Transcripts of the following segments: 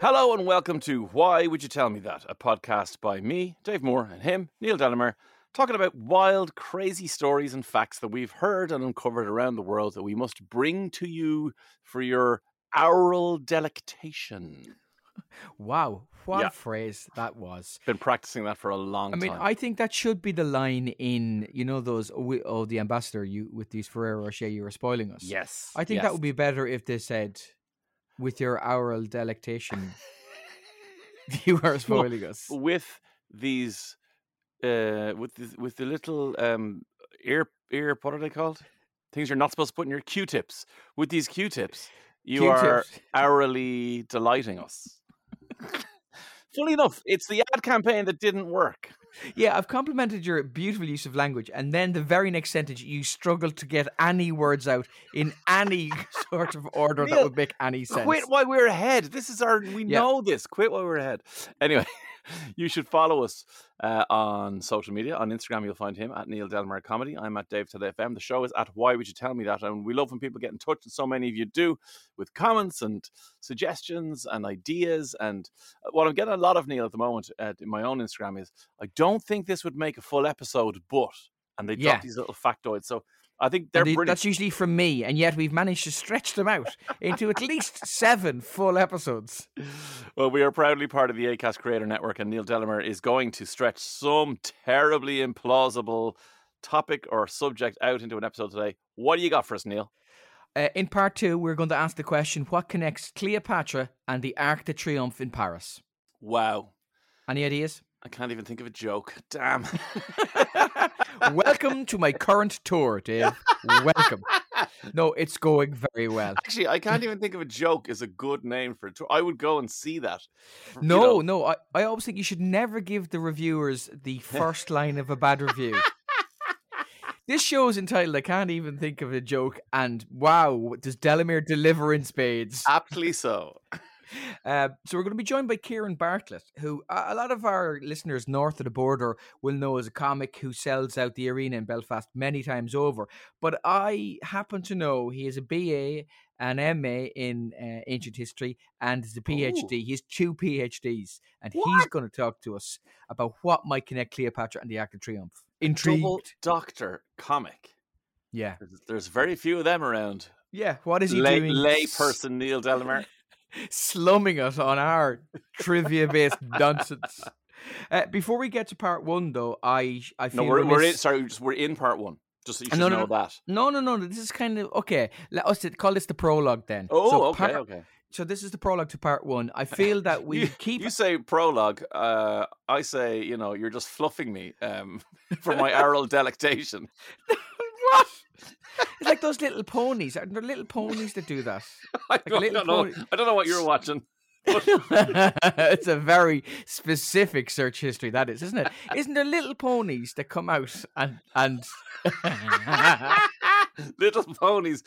Hello and welcome to Why Would You Tell Me That? A podcast by me, Dave Moore, and him, Neil Delamere, talking about wild, crazy stories and facts that we've heard and uncovered around the world that we must bring to you for your oral delectation. Wow, what Yeah. a phrase that was. Been practicing that for a long I mean, time. I think that should be the line in, you know, those, oh, we- oh the ambassador, you with these Ferrero Rocher, you were spoiling us. yes. I think yes. that would be better if they said, with your oral delectation, you are spoiling us. with these uh with the, with the little um ear ear what are they called things you're not supposed to put in your q-tips with these q-tips you are Q-tips. hourly delighting us Funny enough, it's the ad campaign that didn't work. Yeah, I've complimented your beautiful use of language, and then the very next sentence, you struggle to get any words out in any sort of order that would make any sense. Quit while we're ahead. This is our. We Yeah. know this. Quit while we're ahead. Anyway, you should follow us uh, on social media. On Instagram, you'll find him at Neil Delamere Comedy. I'm at Dave Today FM. The show is at Why Would You Tell Me That? And we love when people get in touch, and so many of you do, with comments and suggestions and ideas. And uh, what I'm getting a lot of Neil at the moment uh, in my own Instagram is, I don't think this would make a full episode, but and they drop these little factoids. So I think they're And the- brilliant. that's usually from me, and yet we've managed to stretch them out into at least seven full episodes. Well, we are proudly part of the ACAST Creator Network, and Neil Delamere is going to stretch some terribly implausible topic or subject out into an episode today. What do you got for us, Neil? Uh, in part two, we're going to ask the question what connects Cleopatra and the Arc de Triomphe in Paris? Wow. Any ideas? I can't even think of a joke. Damn. Welcome to my current tour, Dave. Welcome. No, it's going very well. Actually, I can't even think of a joke is a good name for a tour. I would go and see that. You No, know, no, I, I always think you should never give the reviewers the first line of a bad review. this show is entitled I Can't Even Think of a Joke, and wow, does Delamere deliver in spades. aptly so. Uh, so we're going to be joined by Ciaran Bartlett, who a lot of our listeners north of the border will know as a comic who sells out the arena in Belfast many times over. But I happen to know he is a BA, an MA in uh, ancient history, and is a PhD. He has two PhDs, and he's going to talk to us about what might connect Cleopatra and the Arc of Triumph. Intrigued? Double doctor comic. Yeah, There's, there's very few of them around. yeah. What is he Lay, doing? lay person Neil Delamere. Slumming us on our trivia based nonsense. Uh, before we get to part one, though, I I feel No, we're, we're in, sorry, we're in part one. Just so you should No, no, know no. that. No, no, no. no, This is kind of okay. Let us call this the prologue then. Oh, so okay, part- okay. So this is the prologue to part one. I feel that we you, keep. You say prologue. Uh, I say, you know, you're just fluffing me um, for my oral delectation. what? It's like those little ponies. Uh, Are there little ponies that do that? I a don't, little know. I don't know what you're watching. it's a very specific search history that is, isn't it? Isn't there little ponies that come out and and Little ponies.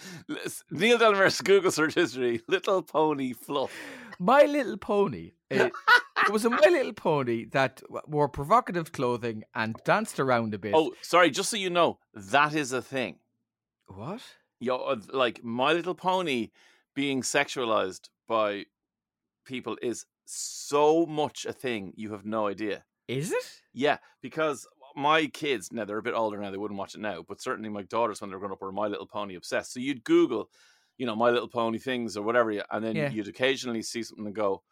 Neil Delamere's Google search history. Little pony fluff. My Little Pony. It, it was a My Little Pony that wore provocative clothing and danced around a bit. Oh, sorry. Just so you know, that is a thing. What? Yo, uh, like My Little Pony being sexualized by people is so much a thing you have no idea. Is it? Yeah, because my kids now they're a bit older now; they wouldn't watch it now. But certainly my daughters, when they were growing up, were My Little Pony obsessed. So you'd Google, you know, My Little Pony things or whatever, and then Yeah. you'd occasionally see something and go,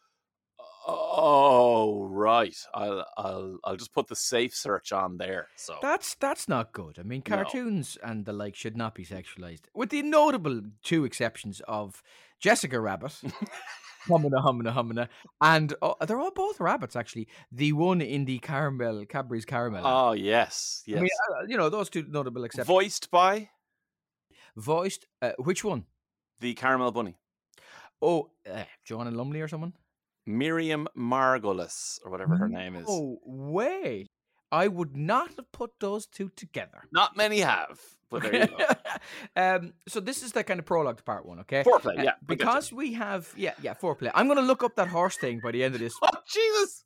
"Oh, right, I'll I'll I'll just put the safe search on there." So That's that's not good. I mean, No. cartoons and the like should not be sexualized, with the notable two exceptions of Jessica Rabbit, humana humana humana, and oh, they're all both rabbits actually. The one in the caramel Cadbury's caramel. oh yes, I yes, mean, uh, you know those two notable exceptions. voiced by Voiced, uh, which one? the Caramel Bunny, Oh, uh, Joanna Lumley or someone? Miriam Margolyes or whatever her name is. Oh, way! I would not have put those two together. Not many have, but there you go. um, so this is the kind of prologue to part one, okay? Foreplay, Uh, yeah, because we have, yeah, yeah, foreplay. I'm going to look up that horse thing by the end of this. Oh Jesus!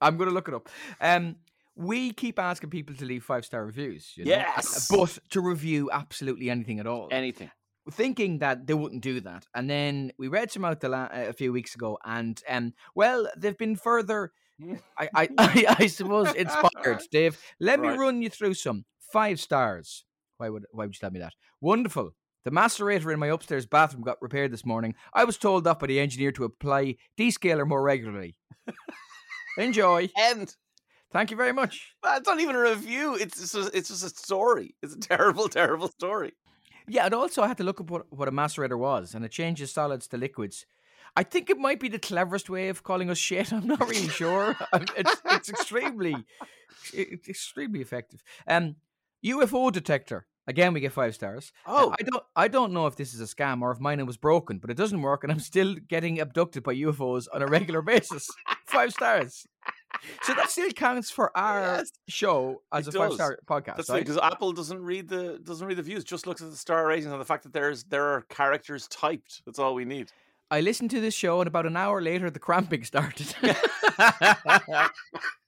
I'm going to look it up. Um, we keep asking people to leave five star reviews, you know? Yes! but to review absolutely anything at all. Anything. Thinking that they wouldn't do that. And then we read some out the la- a few weeks ago, and um, well, they've been further. I, I, I, I suppose inspired, Dave. Let me run you through some five stars. Why would why would you tell me that? Wonderful. The macerator in my upstairs bathroom got repaired this morning. I was told off by the engineer to apply descaler more regularly. Enjoy. End. Thank you very much. That's not even a review. It's just it's just a story. It's a terrible, terrible story. Yeah, and also I had to look up what, what a macerator was, and it changes solids to liquids. I think it might be the cleverest way of calling us shit. I'm not really sure. It's it's extremely it's extremely effective. Um, UFO detector. Again, we get five stars. Uh, Oh. I don't I don't know if this is a scam or if mine was broken, but it doesn't work, and I'm still getting abducted by UFOs on a regular basis. five stars. So that still counts for our Yes. show as It a five star podcast, That's right? because Apple doesn't read the doesn't read the views. Just looks at the star ratings and the fact that there's there are characters typed. That's all we need. I listened to this show, and about an hour later, the cramping started.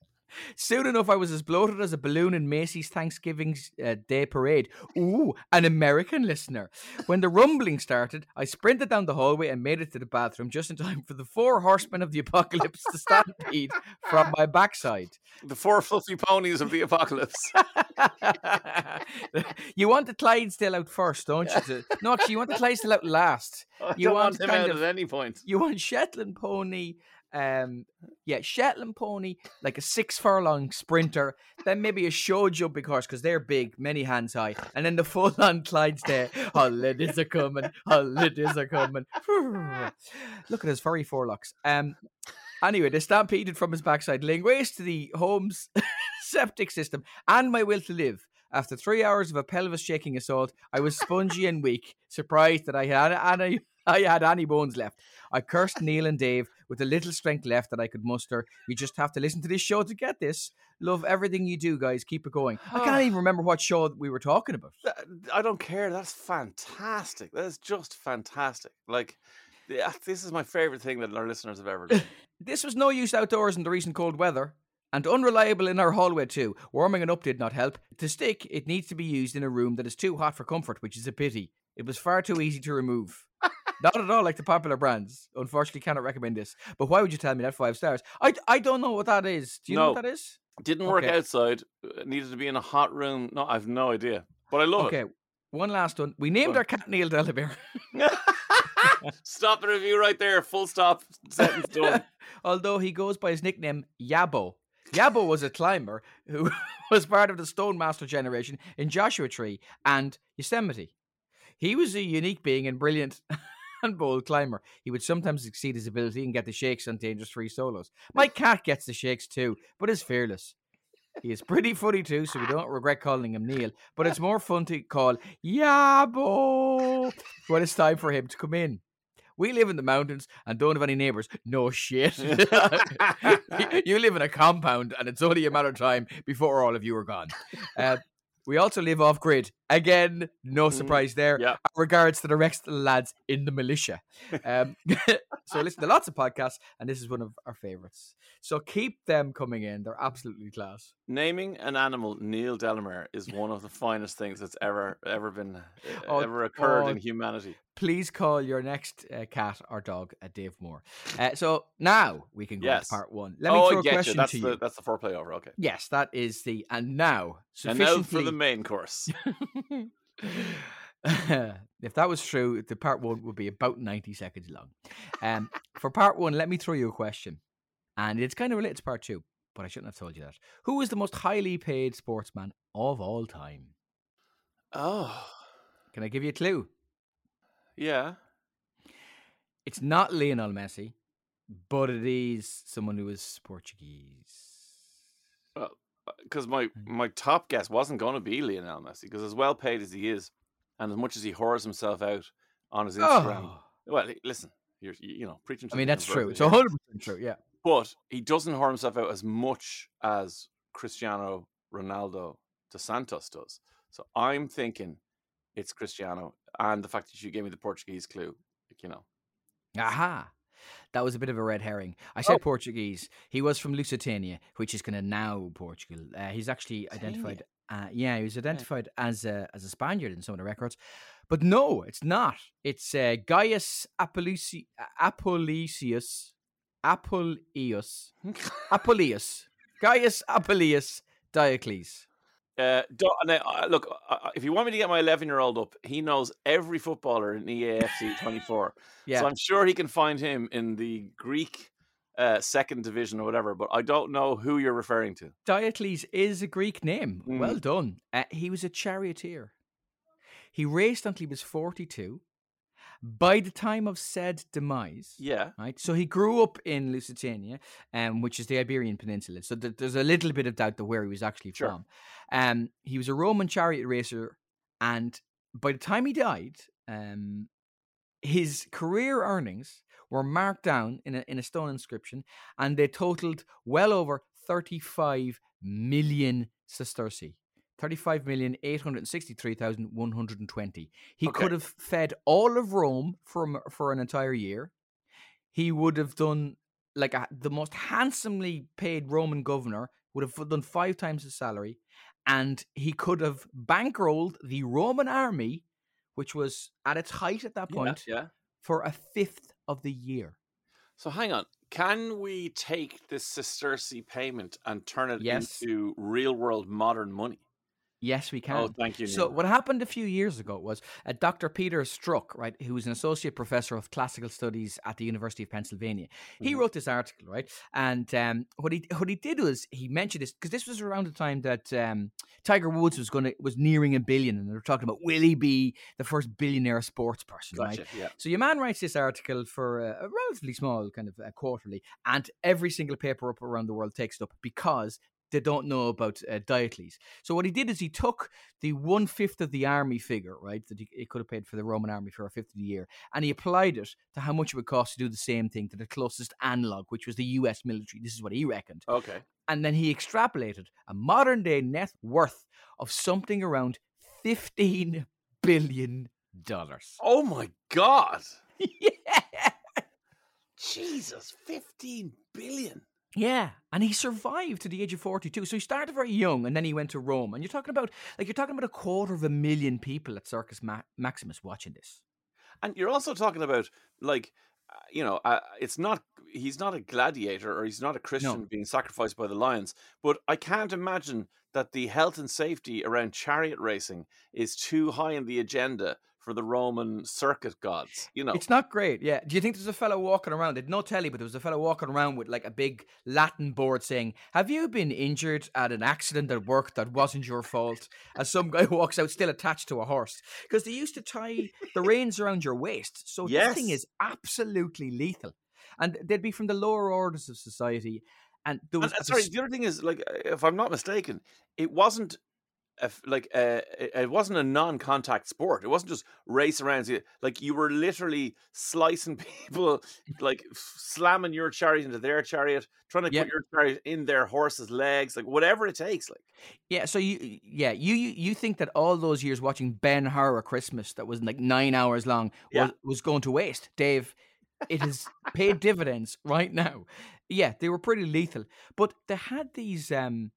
Soon enough, I was as bloated as a balloon in Macy's Thanksgiving uh, Day parade. Ooh, an American listener. When the rumbling started, I sprinted down the hallway and made it to the bathroom just in time for the four horsemen of the apocalypse to stampede from my backside. The four fluffy ponies of the apocalypse. you want the Clydesdale out first, don't you? To- no, actually, you want the Clydesdale out last. You want want him out of- at any point. You want Shetland pony, um, yeah, Shetland pony, like a six furlong sprinter, then maybe a show jumping horse because they're big, many hands high, and then the full on Clydesdale. Holidays are coming, holidays are coming. Look at his furry forelocks. Um, anyway, they stampeded from his backside, laying waste to the home's septic system and my will to live. After three hours of a pelvis shaking assault, I was spongy and weak, surprised that I had any, I had any bones left. I cursed Neil and Dave with the little strength left that I could muster. You just have to listen to this show to get this. Love everything you do, guys. Keep it going. I can't even ah. remember what show we were talking about. I don't care. That's fantastic. That is just fantastic. Like, yeah, this is my favorite thing that our listeners have ever done. This was no use outdoors in the recent cold weather. And unreliable in our hallway too. Warming it up did not help. To stick, it needs to be used in a room that is too hot for comfort, which is a pity. It was far too easy to remove. not at all like the popular brands. Unfortunately, cannot recommend this. But why would you tell me that five stars? I, I don't know what that is. Do you know what that is? Didn't work Okay. outside. uh, Needed to be in a hot room. No, I've no idea. But I love Okay, one last one. We named our cat Neil Delamere. it. stop the review right there. Full stop. Sentence done. although he goes by his nickname Yabo. Yabo was a climber who was part of the Stone Master generation in Joshua Tree and Yosemite. He was a unique being and brilliant and bold climber. He would sometimes exceed his ability and get the shakes on dangerous free solos. My cat gets the shakes too, but is fearless. He is pretty funny too, so we don't regret calling him Neil. But it's more fun to call Yabo when it's time for him to come in. We live in the mountains and don't have any neighbors. No shit. you live in a compound and it's only a matter of time before all of you are gone. Uh, we also live off grid. Again, no surprise there. yeah. Regards to the rest of the lads in the militia. Um, so listen to lots of podcasts, and this is one of our favorites. So keep them coming in. They're absolutely class. Naming an animal Neil Delamere is one of the finest things that's ever ever been Oh, ever occurred oh, in humanity. Please call your next uh, cat or dog a Dave Moore. Uh, so now we can go Yes. to part one. Let me oh, throw I a get question you. That's to the you. that's the foreplay over. Okay. Yes, that is the and now And now sufficiently. for the main course. if that was true, the part one would be about 90 seconds long. Um, for part one, let me throw you a question. And it's kind of related to part two, but I shouldn't have told you that. Who is the most highly paid sportsman of all time? Oh, Can I give you a clue? Yeah. It's not Lionel Messi, but it is someone who is Portuguese. Well, uh, Because my hmm. my top guess wasn't going to be Lionel Messi because as well paid as he is, and as much as he whores himself out on his Instagram. Oh, Well, listen, you're you know preaching. To I mean, that's true. It's converted 100% true, yeah. But he doesn't whore himself out as much as Cristiano Ronaldo dos Santos does. So I'm thinking it's Cristiano, and the fact that you gave me the Portuguese clue, like, you know, Aha. That was a bit of a red herring. I said Oh. Portuguese. He was from Lusitania, which is kind of now Portugal. Uh, he's actually identified. Uh, yeah, he was identified as a as a Spaniard in some of the records, but no, it's not. It's uh, Gaius Apollusi- Apollisius, Apollius, Apollius, Gaius Apollius Diocles. Uh, uh, look, if you want me to get my 11 year old up, he knows every footballer in EAFC 24. Yeah, So I'm sure he can find him in the Greek uh, second division or whatever, but I don't know who you're referring to. Diocles is a Greek name. Mm. Well done. Uh, he was a charioteer. He raced until he was 42. By the time of said demise, Yeah. right? So he grew up in Lusitania, um, which is the Iberian Peninsula. So th- there's a little bit of doubt to where he was actually Sure. from. Um, he was a Roman chariot racer, and by the time he died, um, his career earnings were marked down in a in a stone inscription, and they totaled well over 35 million sesterci. 35,863,120. He Okay. could have fed all of Rome for, for an entire year. He would have done, like, a, the most handsomely paid Roman governor would have done five times his salary. And he could have bankrolled the Roman army, which was at its height at that Yeah, point, Yeah. for a fifth of the year. So hang on. Can we take this sesterce payment and turn it Yes. into real world modern money? Yes, we can. Oh, thank you. So what happened a few years ago was uh, Dr. Peter Struck, right, who was an associate professor of classical studies at the University of Pennsylvania. He Mhm. wrote this article, right, and um, what he what he did was he mentioned this because this was around the time that um, Tiger Woods was going to was nearing a billion, and they were talking about will he be the first billionaire sports person, right? Yeah. So your man writes this article for a, a relatively small kind of quarterly, and every single paper up around the world takes it up because they don't know about uh, Diocles. So what he did is he took the one fifth of the army figure, right, that he, he could have paid for the Roman army for a fifth of the year, and he applied it to how much it would cost to do the same thing to the closest analog, which was the U.S. military. This is what he reckoned, Okay. and then he extrapolated a modern day net worth of something around fifteen billion dollars. Oh my God. yeah. Jesus. 15 billion. Yeah, and he survived to the age of 42. So he started very young and then he went to Rome. And you're talking about like you're talking about a quarter of a million people at Circus Ma- Maximus watching this. And you're also talking about like, uh, you know, uh, it's not he's not a gladiator or he's not a Christian being sacrificed by the lions. But I can't imagine that the health and safety around chariot racing is too high in the agenda for the Roman circuit gods. You know, It's not great. Yeah. Do you think there's a fellow walking around? There's no telly, but there was a fellow walking around with like a big Latin board saying, "Have you been injured at an accident at work that wasn't your fault?" As some guy walks out still attached to a horse because they used to tie the reins around your waist. So this thing is absolutely lethal, and they'd be from the lower orders of society. And there was And, uh, the sorry, the other thing is, like, uh, if I'm not mistaken, it wasn't a like uh, it wasn't a non-contact sport. It wasn't just race around. Like you were literally slicing people, like slamming your chariot into their chariot, trying to Yeah. put your chariot in their horse's legs, like whatever it takes. Like, Yeah, so you yeah, you you you think that all those years watching Ben Hur Christmas that was like nine hours long Yeah. was, was going to waste. Dave, it has paid dividends right now. Yeah, they were pretty lethal. But they had these um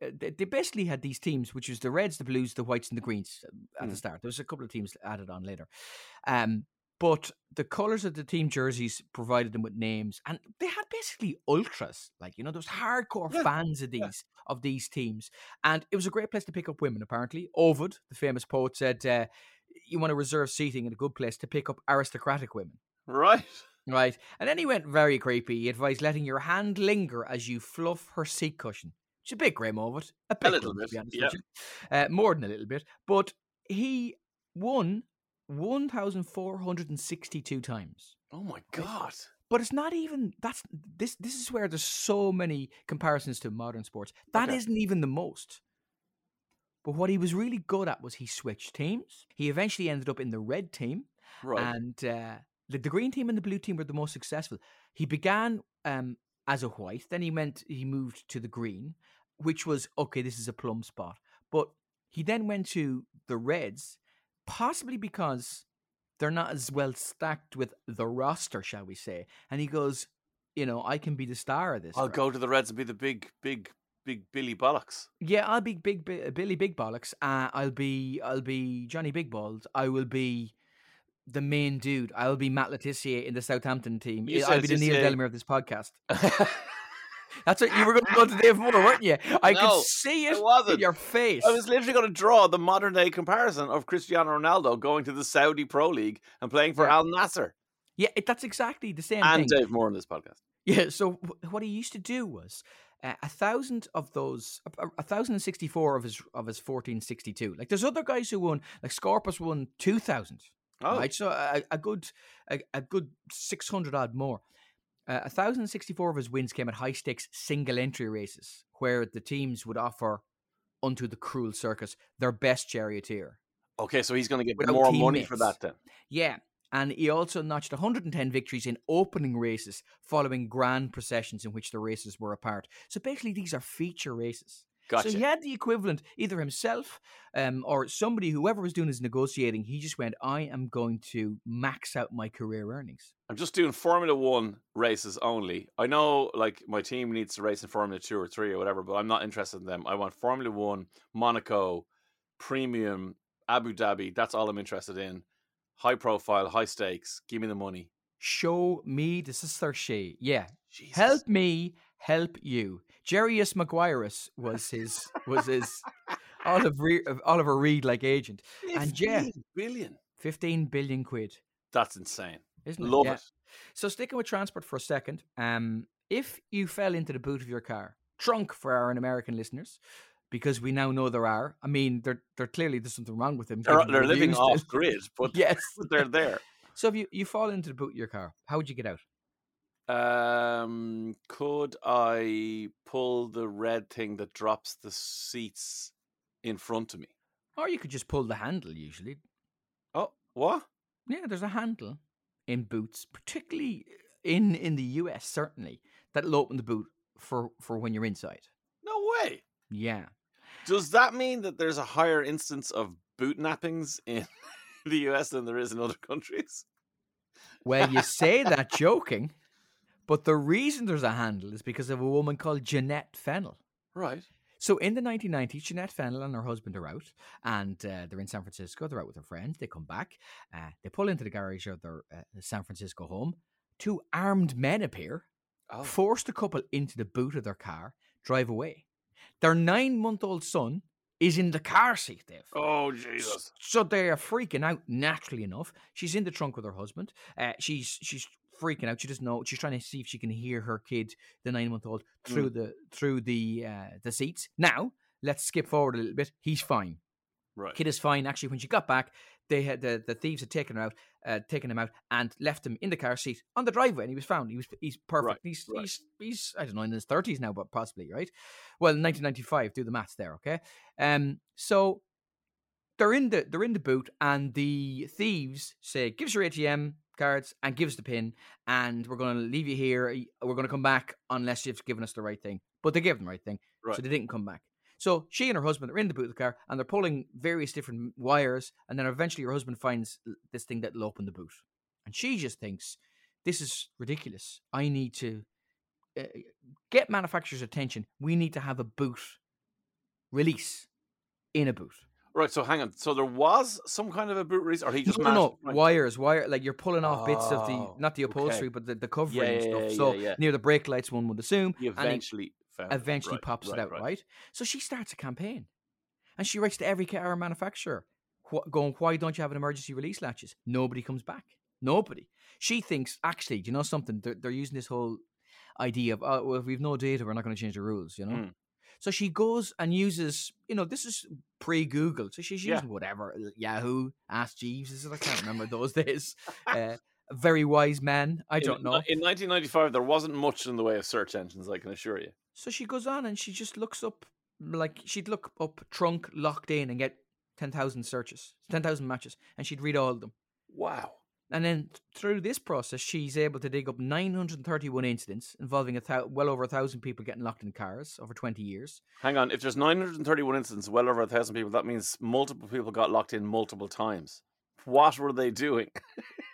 they they basically had these teams, which was the Reds, the Blues, the Whites, and the Greens uh, at the Mm. start. There was a couple of teams added on later. Um, But the colours of the team jerseys provided them with names, and they had basically ultras, like you know, those hardcore Yeah, fans of yeah. these of these teams, and it was a great place to pick up women. Apparently, Ovid, the famous poet, said, uh, "You want to reserve seating in a good place to pick up aristocratic women." Right. Right. And then he went very creepy. He advised letting your hand linger as you fluff her seat cushion. A bit grim of it. A, bit little grim, to bit, be honest yeah. Uh, more than a little bit. But he won 1,462 times. Oh my god. But it's not even that's this this is where there's so many comparisons to modern sports. That Okay. not even the most. But what he was really good at was he switched teams. He eventually ended up in the red team. Right. And uh, the, the green team and the blue team were the most successful. He began um, as a white, then he went, he moved to the green, which was okay. This is a plum spot, but he then went to the reds, possibly because they're not as well stacked with the roster, shall we say? And he goes, you know, I can be the star of this. I'll crowd." go to the Reds and be the big, big, big Billy Bollocks. Yeah, I'll be big Bi- Billy Big Bollocks. Uh, I'll be I'll be Johnny Big Balls. I will be the main dude. I'll be Matt Le Tissier in the Southampton team. You I'll be the Neil Delamere of this podcast. That's what you were going to go to Dave Moore, weren't you? I No, could see it in your face. I was literally going to draw the modern day comparison of Cristiano Ronaldo going to the Saudi Pro League and playing for Yeah. Al Nassr Yeah, it, that's exactly the same and thing. Dave Moore on this podcast. Yeah. So wh- what he used to do was uh, a thousand of those, a, a thousand and sixty-four of his of his fourteen sixty-two. Like there's other guys who won, like Scorpus won two thousand. Oh, Right, so a, a good a, a good six hundred odd more. Uh, a thousand and sixty-four of his wins came at high stakes single entry races, where the teams would offer unto the cruel circus their best charioteer. okay. So he's going to get Without more money for that then. Yeah. And he also notched 110 victories in opening races following grand processions in which the races were apart. So basically, these are feature races. Gotcha. So he had the equivalent, either himself um, or somebody, whoever was doing his negotiating, he just went, I am going to max out my career earnings. I'm just doing Formula One races only. I know, like, my team needs to race in Formula Two or Three or whatever, but I'm not interested in them. I want Formula One, Monaco, Premium, Abu Dhabi. That's all I'm interested in. High profile, high stakes. Give me the money. Show me the sestertii. Yeah. Jesus. Help me, help you. Jarius Maguireus was his was his Oliver Reed, Oliver Reed like agent. And yeah. 15 billion. 15 billion quid. That's insane. Isn't it? Love Yeah. it. So sticking with transport for a second, um, if you fell into the boot of your car, trunk for our American listeners, because we now know there are. I mean, they're they're clearly there's something wrong with them. They're, they're living off grid, but yes. they're there. So if you, you fall into the boot of your car, how would you get out? Um, could I pull the red thing that drops the seats in front of me? Or you could just pull the handle. Usually, Oh, what? yeah, there's a handle in boots, particularly in in the US, certainly that'll open the boot for for when you're inside. No way. Yeah. Does that mean that there's a higher instance of boot nappings in the US than there is in other countries? Well, you say that joking, but the reason there's a handle is because of a woman called Janette Fennell. Right. So in the 1990s, Janette Fennell and her husband are out, and uh, they're in San Francisco. They're out with their friends. They come back. Uh, they pull into the garage of their uh, San Francisco home. Two armed men appear, Oh. force the couple into the boot of their car, drive away. Their nine-month-old son is in the car seat, Dave. Oh, Jesus. So they are freaking out. Naturally enough, she's in the trunk with her husband. Uh, she's she's freaking out. She doesn't know. She's trying to see if she can hear her kid, the nine month old, through the through the uh, the seats. Now let's skip forward a little bit. He's fine. Right. Kid is fine. Actually, when she got back, they had the, the thieves had taken her out, uh, taken him out, and left him in the car seat on the driveway. And he was found. He was he's perfect. Right, He's right. he's he's I don't know in his thirties now, but possibly right. Well, 1995. Do the maths there, okay? Um, so they're in the they're in the boot, and the thieves say, "Give us your ATM cards and give us the pin, and we're going to leave you here. We're going to come back unless you've given us the right thing." But they gave them the right thing, Right. so they didn't come back. So she and her husband are in the boot of the car, and they're pulling various different wires, and then eventually her husband finds this thing that'll open the boot, and she just thinks, "This is ridiculous. I need to." Uh, get manufacturers' attention. We need to have a boot release in a boot. Right. So hang on. So there was some kind of a boot release, or he just no, no, no, wires, wire. Like you're pulling off bits of the Oh, not the okay. upholstery, but the, the covering yeah, stuff. yeah, so yeah, near the brake lights, one would assume. He and he eventually it. eventually Right, pops right, it out, right. So she starts a campaign, and she writes to every car manufacturer, wh- going, "Why don't you have an emergency release latches?" Nobody comes back. Nobody. She thinks, actually, do you know something? They're, they're using this whole idea of, oh, well, if we've no data, we're not going to change the rules, you know. Mm. So she goes and uses, you know, this is pre-Google, so she's Yeah. using whatever Yahoo, Ask Jeeves? I can't remember those days. Uh, very wise man, I don't know. In 1995, there wasn't much in the way of search engines. I can assure you. So she goes on and she just looks up, like she'd look up trunk locked in and get ten thousand searches, ten thousand matches, and she'd read all of them. Wow. And then through this process, she's able to dig up 931 incidents involving a thou- well over a thousand people getting locked in cars over 20 years. Hang on. If there's 931 incidents, well over a thousand people, that means multiple people got locked in multiple times. What were they doing?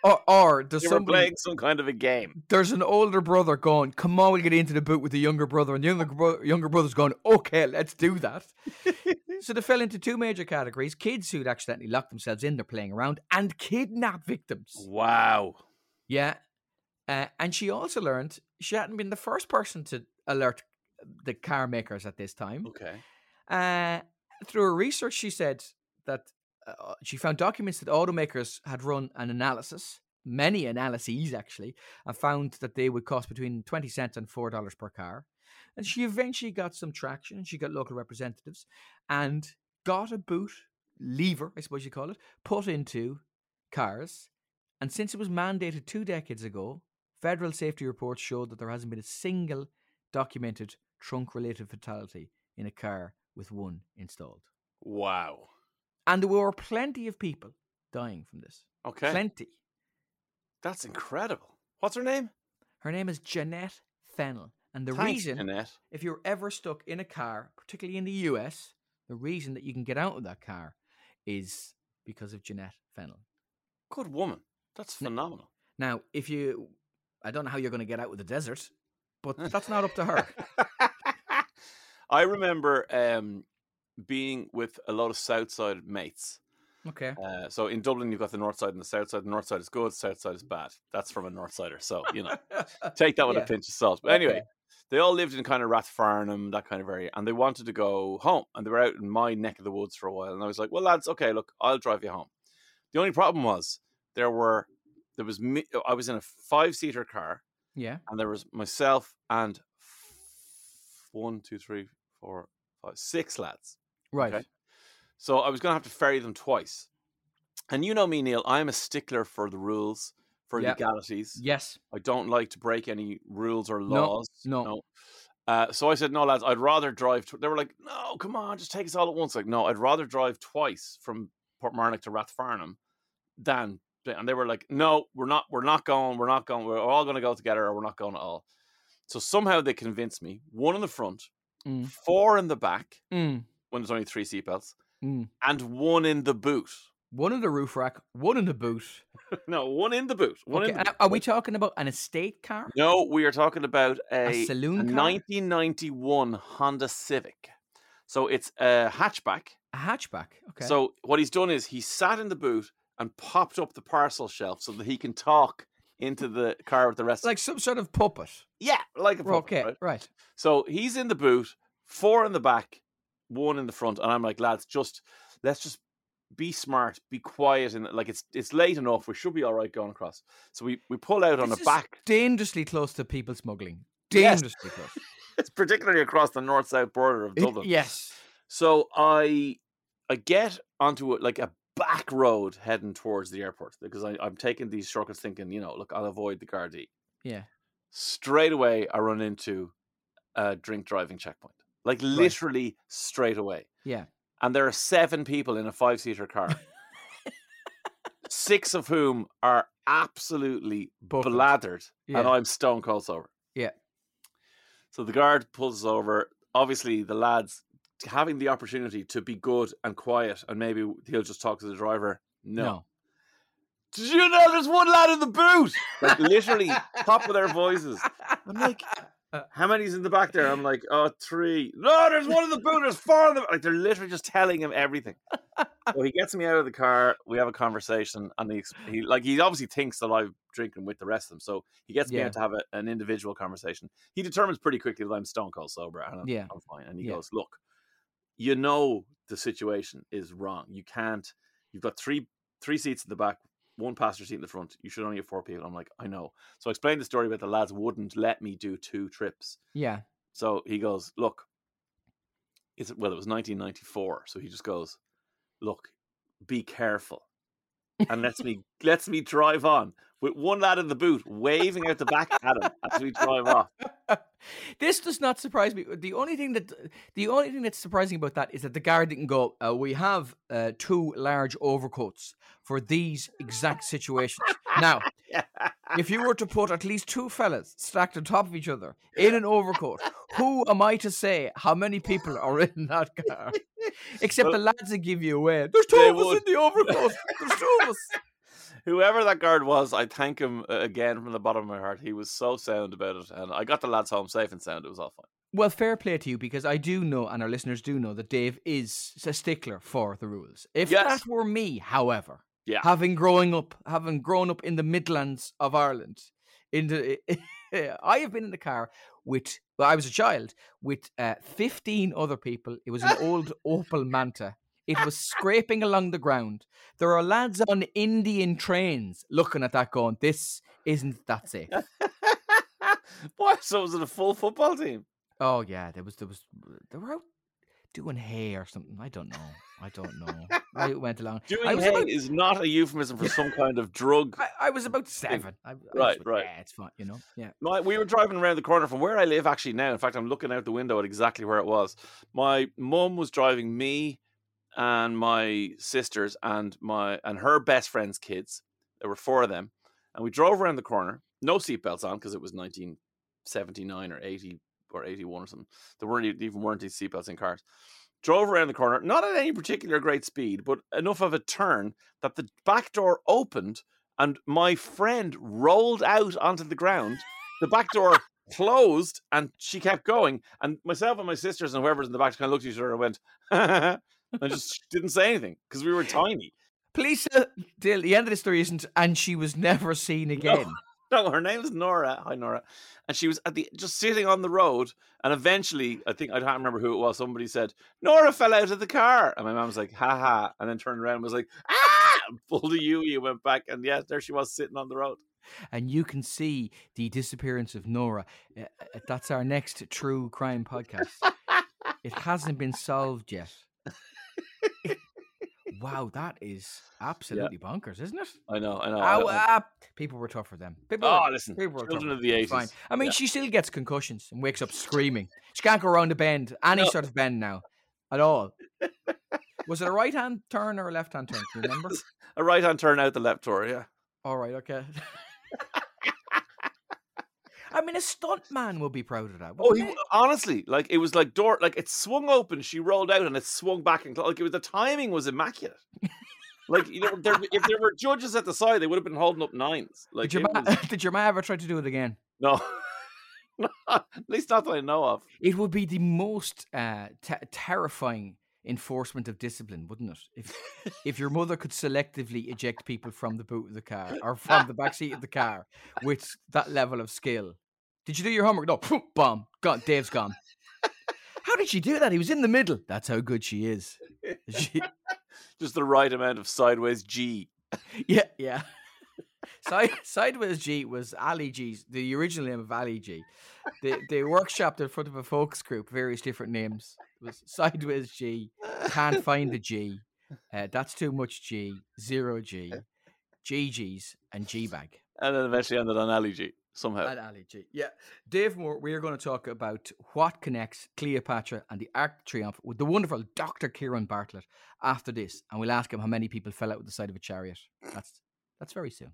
Or, or there's They were somebody, playing some kind of a game. there's an older brother going, "Come on, we'll get into the boot with the younger brother," and the younger bro- younger brother's going, "Okay, let's do that." so they fell into two major categories: kids who'd accidentally locked themselves in, they're playing around, and kidnap victims. Wow. Yeah. Uh, and she also learned she hadn't been the first person to alert the car makers at this time. Okay. Uh, through her research, she said that uh, she found documents that automakers had run an analysis, many analyses actually, and found that they would cost between 20 cents and $4 per car. And she eventually got some traction she got local representatives and got a boot lever, I suppose you call it, put into cars. And since it was mandated two decades ago, federal safety reports showed that there hasn't been a single documented trunk related fatality in a car with one installed. Wow. And there were plenty of people dying from this. Okay. Plenty. That's incredible. What's her name? Her name is Janette Fennell. And the Thanks, reason, if you're ever stuck in a car, particularly in the US, the reason that you can get out of that car is because of Janette Fennell. Good woman. That's phenomenal. Now, if you, I don't know how you're going to get out with the desert, but that's not up to her. I remember um, being with a lot of Southside mates. Okay. Uh, so in Dublin, you've got the north side and the south side. The north side is good, south side is bad. That's from a north sider. So, you know, take that with Yeah. a pinch of salt. But anyway. They all lived in kind of Rathfarnham, that kind of area, and they wanted to go home. And they were out in my neck of the woods for a while. And I was like, well, lads, okay, look, I'll drive you home. The only problem was there were, there was, me, I was in a five seater car Yeah. and there was myself and one, two, three, four, five, six lads. Right. Okay. So I was going to have to ferry them twice. And you know me, Neil, I'm a stickler for the rules, for Yeah. legalities. Yes. I don't like to break any rules or No, laws. no. Uh, so I said, no, lads, I'd rather drive. Tw-. They were like, no, come on, just take us all at once. Like, no, I'd rather drive twice from Portmarnock to Rathfarnham than. And they were like, no, we're not, we're not going, we're not going, we're all going to go together, or we're not going at all. So somehow they convinced me. One in the front, Mm. four in the back, Mm. when there's only three seatbelts, Mm. and one in the boot. One in the roof rack, one in the boot. No, one in the boot. One Okay, in the boot. Are we talking about an estate car? No, we are talking about a, A saloon a car? 1991 Honda Civic. So it's a hatchback. A hatchback. Okay. So what he's done is he sat in the boot and popped up the parcel shelf so that he can talk into the car with the rest. like some sort of puppet. yeah, like a puppet, okay. right? Right. So he's in the boot, four in the back, one in the front, and I'm like, lads, just let's just be smart, be quiet, and like it's it's late enough. We should be all right going across. So we we pull out on This is back. Dangerously close to people smuggling. Yes. Dangerously close. It's particularly across the north south border of Dublin. yes. So I I get onto it like a back road heading towards the airport because I, I'm taking these shortcuts thinking, you know, look, I'll avoid the Gardaí. Yeah. Straight away, I run into a drink driving checkpoint, like literally straight away. Yeah. And there are seven people in a five seater car, six of whom are absolutely Buckled. blathered, and I'm stone cold sober. Yeah. So the guard pulls us over. Obviously, the lads having the opportunity to be good and quiet, and maybe he'll just talk to the driver. No. Did you know there's one lad in the boot? Like literally, top of their voices. I'm like, Uh, How many's in the back there? I'm like, oh, three. No, there's one in the boot. There's four in the like. They're literally just telling him everything. so he gets me out of the car. We have a conversation, and he, he like he obviously thinks that I'm drinking with the rest of them. So he gets me Yeah. out to have a, an individual conversation. He determines pretty quickly that I'm stone cold sober, and I'm, Yeah. I'm fine. And he Yeah. goes, look, you know the situation is wrong. You can't. You've got three three seats in the back, one passenger seat in the front. You should only have four people. I'm like, I know. So I explained the story about the lads wouldn't let me do two trips. Yeah. So he goes, look, it's well, it was 1994. So he just goes, look, be careful, and lets me lets me drive on with one lad in the boot waving out the back at him as we drive off. this does not surprise me. The only thing that the only thing that's surprising about that is that the guard didn't go. Uh, we have uh, two large overcoats for these exact situations. Now, if you were to put at least two fellas stacked on top of each other in an overcoat, who am I to say how many people are in that car? Except the lads that give you away. There's two of us would. in the overcoat. There's two of us. Whoever that guard was, I thank him uh, again from the bottom of my heart. He was so sound about it, and I got the lads home safe and sound. It was all fine. Well, fair play to you because I do know, and our listeners do know, that Dave is a stickler for the rules. If Yes. that were me, however, Yeah. having growing up, having grown up in the Midlands of Ireland, in the, I have been in the car with, well, I was a child with uh, fifteen other people. It was an old Opel Manta. It was scraping along the ground. There are lads on Indian trains looking at that, going, "This isn't that safe." What? So was it a full football team? Oh yeah, there was there was they were out doing hay or something. I don't know. I don't know. I went along. I Doing was hay about, is not a euphemism for some kind of drug. I, I was about seven. I, I Right, right. Yeah, it's fine. You know. Yeah. My, we were driving around the corner from where I live actually now. In fact, I'm looking out the window at exactly where it was. My mum was driving me and my sisters and my and her best friend's kids. There were four of them, and we drove around the corner. No seatbelts on because it was 1979 or 80 or 81 or something. There weren't even weren't these seatbelts in cars. Drove around the corner, not at any particular great speed, but enough of a turn that the back door opened and my friend rolled out onto the ground. The back door closed and she kept going. And myself and my sisters and whoever's in the back kind of looked at each other and went, and just didn't say anything because we were tiny. Police, uh, Dale, the end of the story isn't, and she was never seen again. No, her name is Nora. Hi, Nora. And she was at the just sitting on the road. And eventually, I think I can't remember who it was. Somebody said, Nora fell out of the car. And my mom was like, ha ha. And then turned around and was like, ah, and pulled a U and went back. And yeah, there she was sitting on the road. And you can see the disappearance of Nora. Uh, uh, that's our next true crime podcast. it hasn't been solved yet. Wow, that is absolutely bonkers, isn't it? I know, I know. I know. ah, people were tough for them. People Oh, were, listen, people were children of the It's fine. 80s. I mean, Yeah. she still gets concussions and wakes up screaming. She can't go around the bend, any No. sort of bend now, at all. Was it a right hand turn or a left hand turn? Do you remember? A right hand turn out the left door, yeah. all right, okay. I mean, a stunt man would be proud of that. Oh, he, honestly, like it was like door, like it swung open, she rolled out, and it swung back and like it was the timing was immaculate. like you know, there, if there were judges at the side, they would have been holding up nines. Like did, your ma- was- did your ma ever try to do it again? no, No, at least not that I know of. It would be the most uh, te- terrifying enforcement of discipline, wouldn't it? If if your mother could selectively eject people from the boot of the car or from the back seat of the car with that level of skill. Did you do your homework? No, poof, bomb. Gone. Dave's gone. How did she do that? He was in the middle. That's how good she is. She, Just the right amount of sideways G. yeah, yeah. Side, Sideways G was Ali G's, the original name of Ali G. They, they workshopped in front of a folks group, various different names. Was Sideways G, Can't Find the G, uh, That's Too Much G, Zero G, GG's, and G Bag. And then eventually ended on Ali G somehow. And Ali G. Yeah. Dave Moore, we are going to talk about what connects Cleopatra and the Arc Triumph with the wonderful Dr. Ciaran Bartlett after this. And we'll ask him how many people fell out with the side of a chariot. That's that's very soon.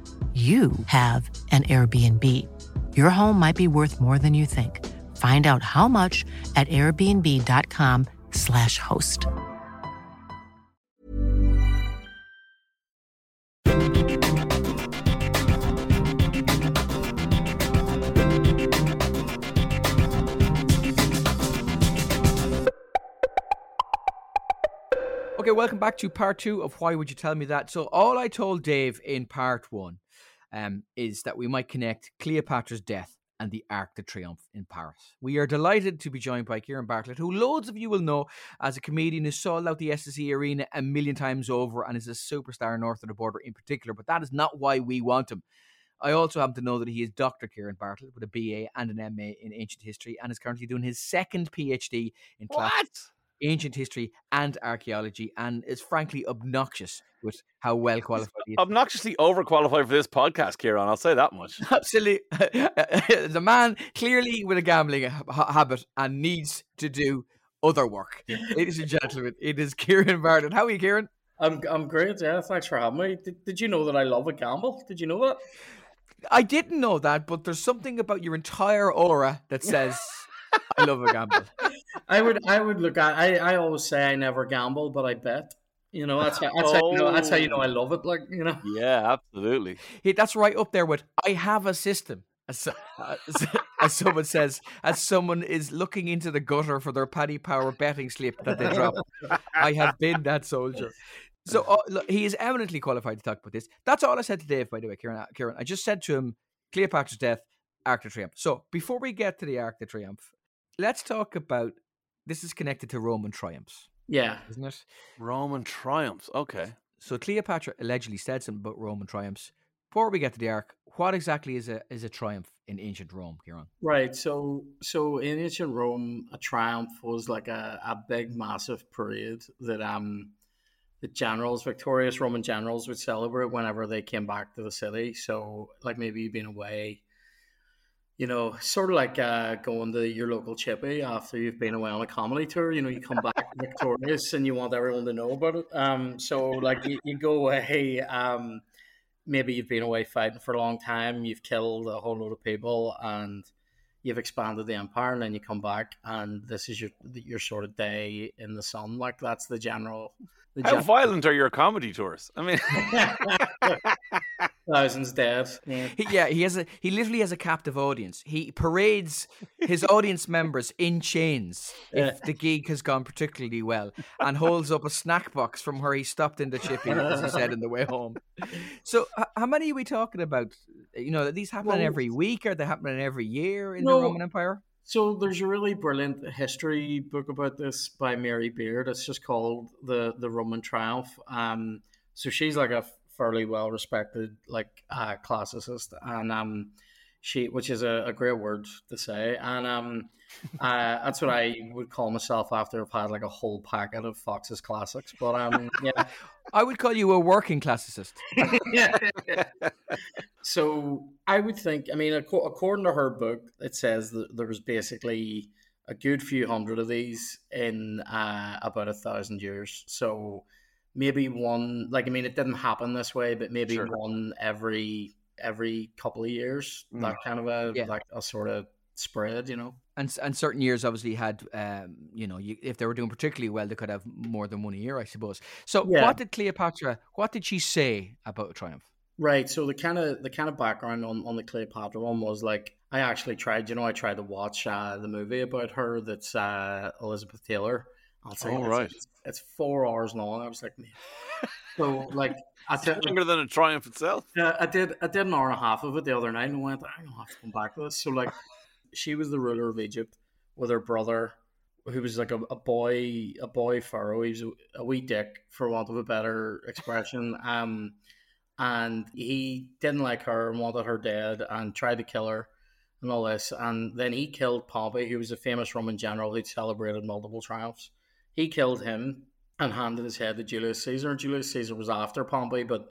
you have an Airbnb. Your home might be worth more than you think. Find out how much at airbnb.com/slash host. Okay, welcome back to part two of Why Would You Tell Me That? So, all I told Dave in part one um, is that we might connect Cleopatra's death and the Arc de Triomphe in Paris. We are delighted to be joined by Ciaran Bartlett, who loads of you will know as a comedian who sold out the SSE Arena a million times over and is a superstar north of the border in particular, but that is not why we want him. I also happen to know that he is Dr. Ciaran Bartlett with a BA and an MA in ancient history and is currently doing his second PhD in class What? Ancient history and archaeology and is frankly obnoxious with how well qualified he is. Obnoxiously overqualified for this podcast, Ciaran. I'll say that much. Absolutely. the man clearly with a gambling ha- habit and needs to do other work. Ladies and gentlemen, it is Ciaran Bartlett. How are you, Ciaran? I'm I'm great. Yeah, thanks for having me. Did, did you know that I love a gamble? Did you know that? I didn't know that, but there's something about your entire aura that says I love a gamble. I would I would look at. I, I always say I never gamble, but I bet. You know that's how, that's how you know that's how you know I love it. Like you know. Yeah, absolutely. Hey, that's right up there with I have a system. As, as, as someone says, as someone is looking into the gutter for their Paddy Power betting slip that they drop. I have been that soldier. So uh, look, he is eminently qualified to talk about this. That's all I said to Dave, by the way, Ciaran. Ciaran, I just said to him, Cleopatra's death, Arc de Triomphe. So before we get to the Arc de Triomphe, let's talk about this is connected to Roman triumphs, Yeah. isn't it? Roman triumphs. Okay. So Cleopatra allegedly said something about Roman triumphs. Before we get to the Ark, what exactly is a is a triumph in ancient Rome, Ciaran? Right. So so in ancient Rome, a triumph was like a, a big, massive parade that um the generals, victorious Roman generals, would celebrate whenever they came back to the city. So like maybe you've been away. You know, sort of like uh, going to your local chippy after you've been away on a comedy tour. You know, you come back victorious and you want everyone to know about it. Um, so like you, you go away. Um, maybe you've been away fighting for a long time, you've killed a whole load of people, and you've expanded the empire, and then you come back, and this is your your sort of day in the sun. Like that's the general. The How gen- violent are your comedy tours? I mean, thousands dead. Yeah. He, yeah, he has a he literally has a captive audience. He parades his audience members in chains if the gig has gone particularly well, and holds up a snack box from where he stopped in the chippy, as he said in the way home. So, h- how many are we talking about? You know, these happening Well- every week? or they happening every year in No. the Roman Empire? So there's a really brilliant history book about this by Mary Beard. It's just called the the Roman Triumph. Um, so she's like a fairly well respected like uh, classicist, and um, she, which is a, a great word to say, and um, uh, that's what I would call myself after I've had like a whole packet of Fox's classics. But um, yeah, I would call you a working classicist. yeah. So I would think, I mean, according to her book, it says that there was basically a good few hundred of these in uh, about a thousand years. So maybe one, like, I mean, it didn't happen this way, but maybe Sure. one every every couple of years. Mm. That kind of a Yeah. like a sort of spread, you know. And and certain years obviously had, um, you know, you, if they were doing particularly well, they could have more than one a year, I suppose. So, Yeah. what did Cleopatra? What did she say about a Triumph? Right. So the kind of the kind of background on, on the Cleopatra one was like I actually tried. You know, I tried to watch uh, the movie about her. That's uh, Elizabeth Taylor. I'll say Oh, it's, it's, it's four hours long. I was like, man. so like I did, Longer than a triumph itself. uh, I did I did an hour and a half of it the other night and went I'm gonna have to come back to this. So like she was the ruler of Egypt with her brother, who was like a, a boy a boy pharaoh. He was a, a wee dick for want of a better expression. Um and he didn't like her and wanted her dead and tried to kill her and all this. And then he killed Pompey, who was a famous Roman general who'd celebrated multiple triumphs. He killed him and handed his head to Julius Caesar. Julius Caesar was after Pompey, but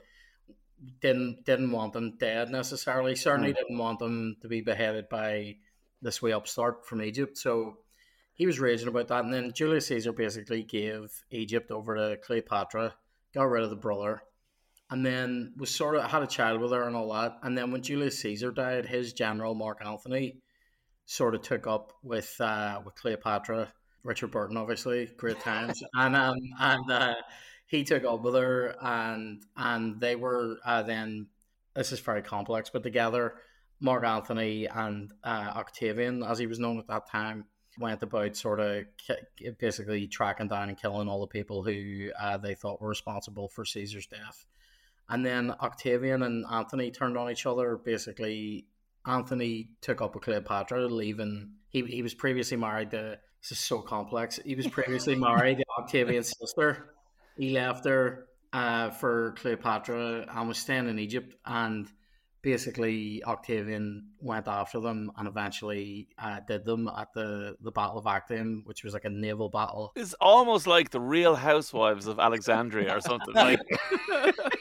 didn't didn't want him dead necessarily. Certainly didn't want him to be beheaded by this way upstart from Egypt. So he was raging about that. And then Julius Caesar basically gave Egypt over to Cleopatra, got rid of the brother, and then was sort of had a child with her and all that. And then when Julius Caesar died, his general Mark Antony sort of took up with uh, with Cleopatra. Richard Burton, obviously, great times, and um, and uh, he took up with her, and and they were uh, then. This is very complex, but together, Mark Antony and uh, Octavian, as he was known at that time, went about sort of ki- basically tracking down and killing all the people who uh, they thought were responsible for Caesar's death. And then Octavian and Antony turned on each other. Basically, Antony took up with Cleopatra, leaving. He, he was previously married to. This is so complex. He was previously married to Octavian's sister. He left her uh, for Cleopatra and was staying in Egypt. And basically, Octavian went after them and eventually uh, did them at the, the Battle of Actium, which was like a naval battle. It's almost like the Real Housewives of Alexandria or something. Like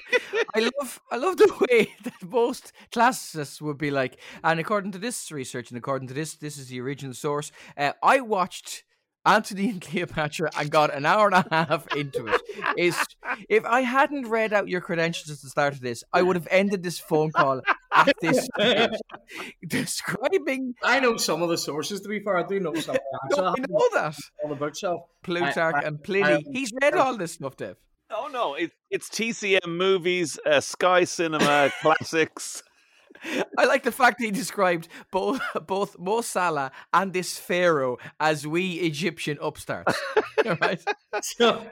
I love I love the way that most classicists would be like, and according to this research and according to this, this is the original source. Uh, I watched Antony and Cleopatra and got an hour and a half into it. Is if I hadn't read out your credentials at the start of this, I would have ended this phone call at this stage, describing. I know some of the sources, to be fair. I do know some. No, I know that on the bookshelf. Plutarch I- I- and Pliny. I- He's read all this stuff, Dave. Oh no, it, it's TCM movies, uh, Sky Cinema classics. I like the fact that he described both both Mo Salah and this pharaoh as wee Egyptian upstarts. right? So,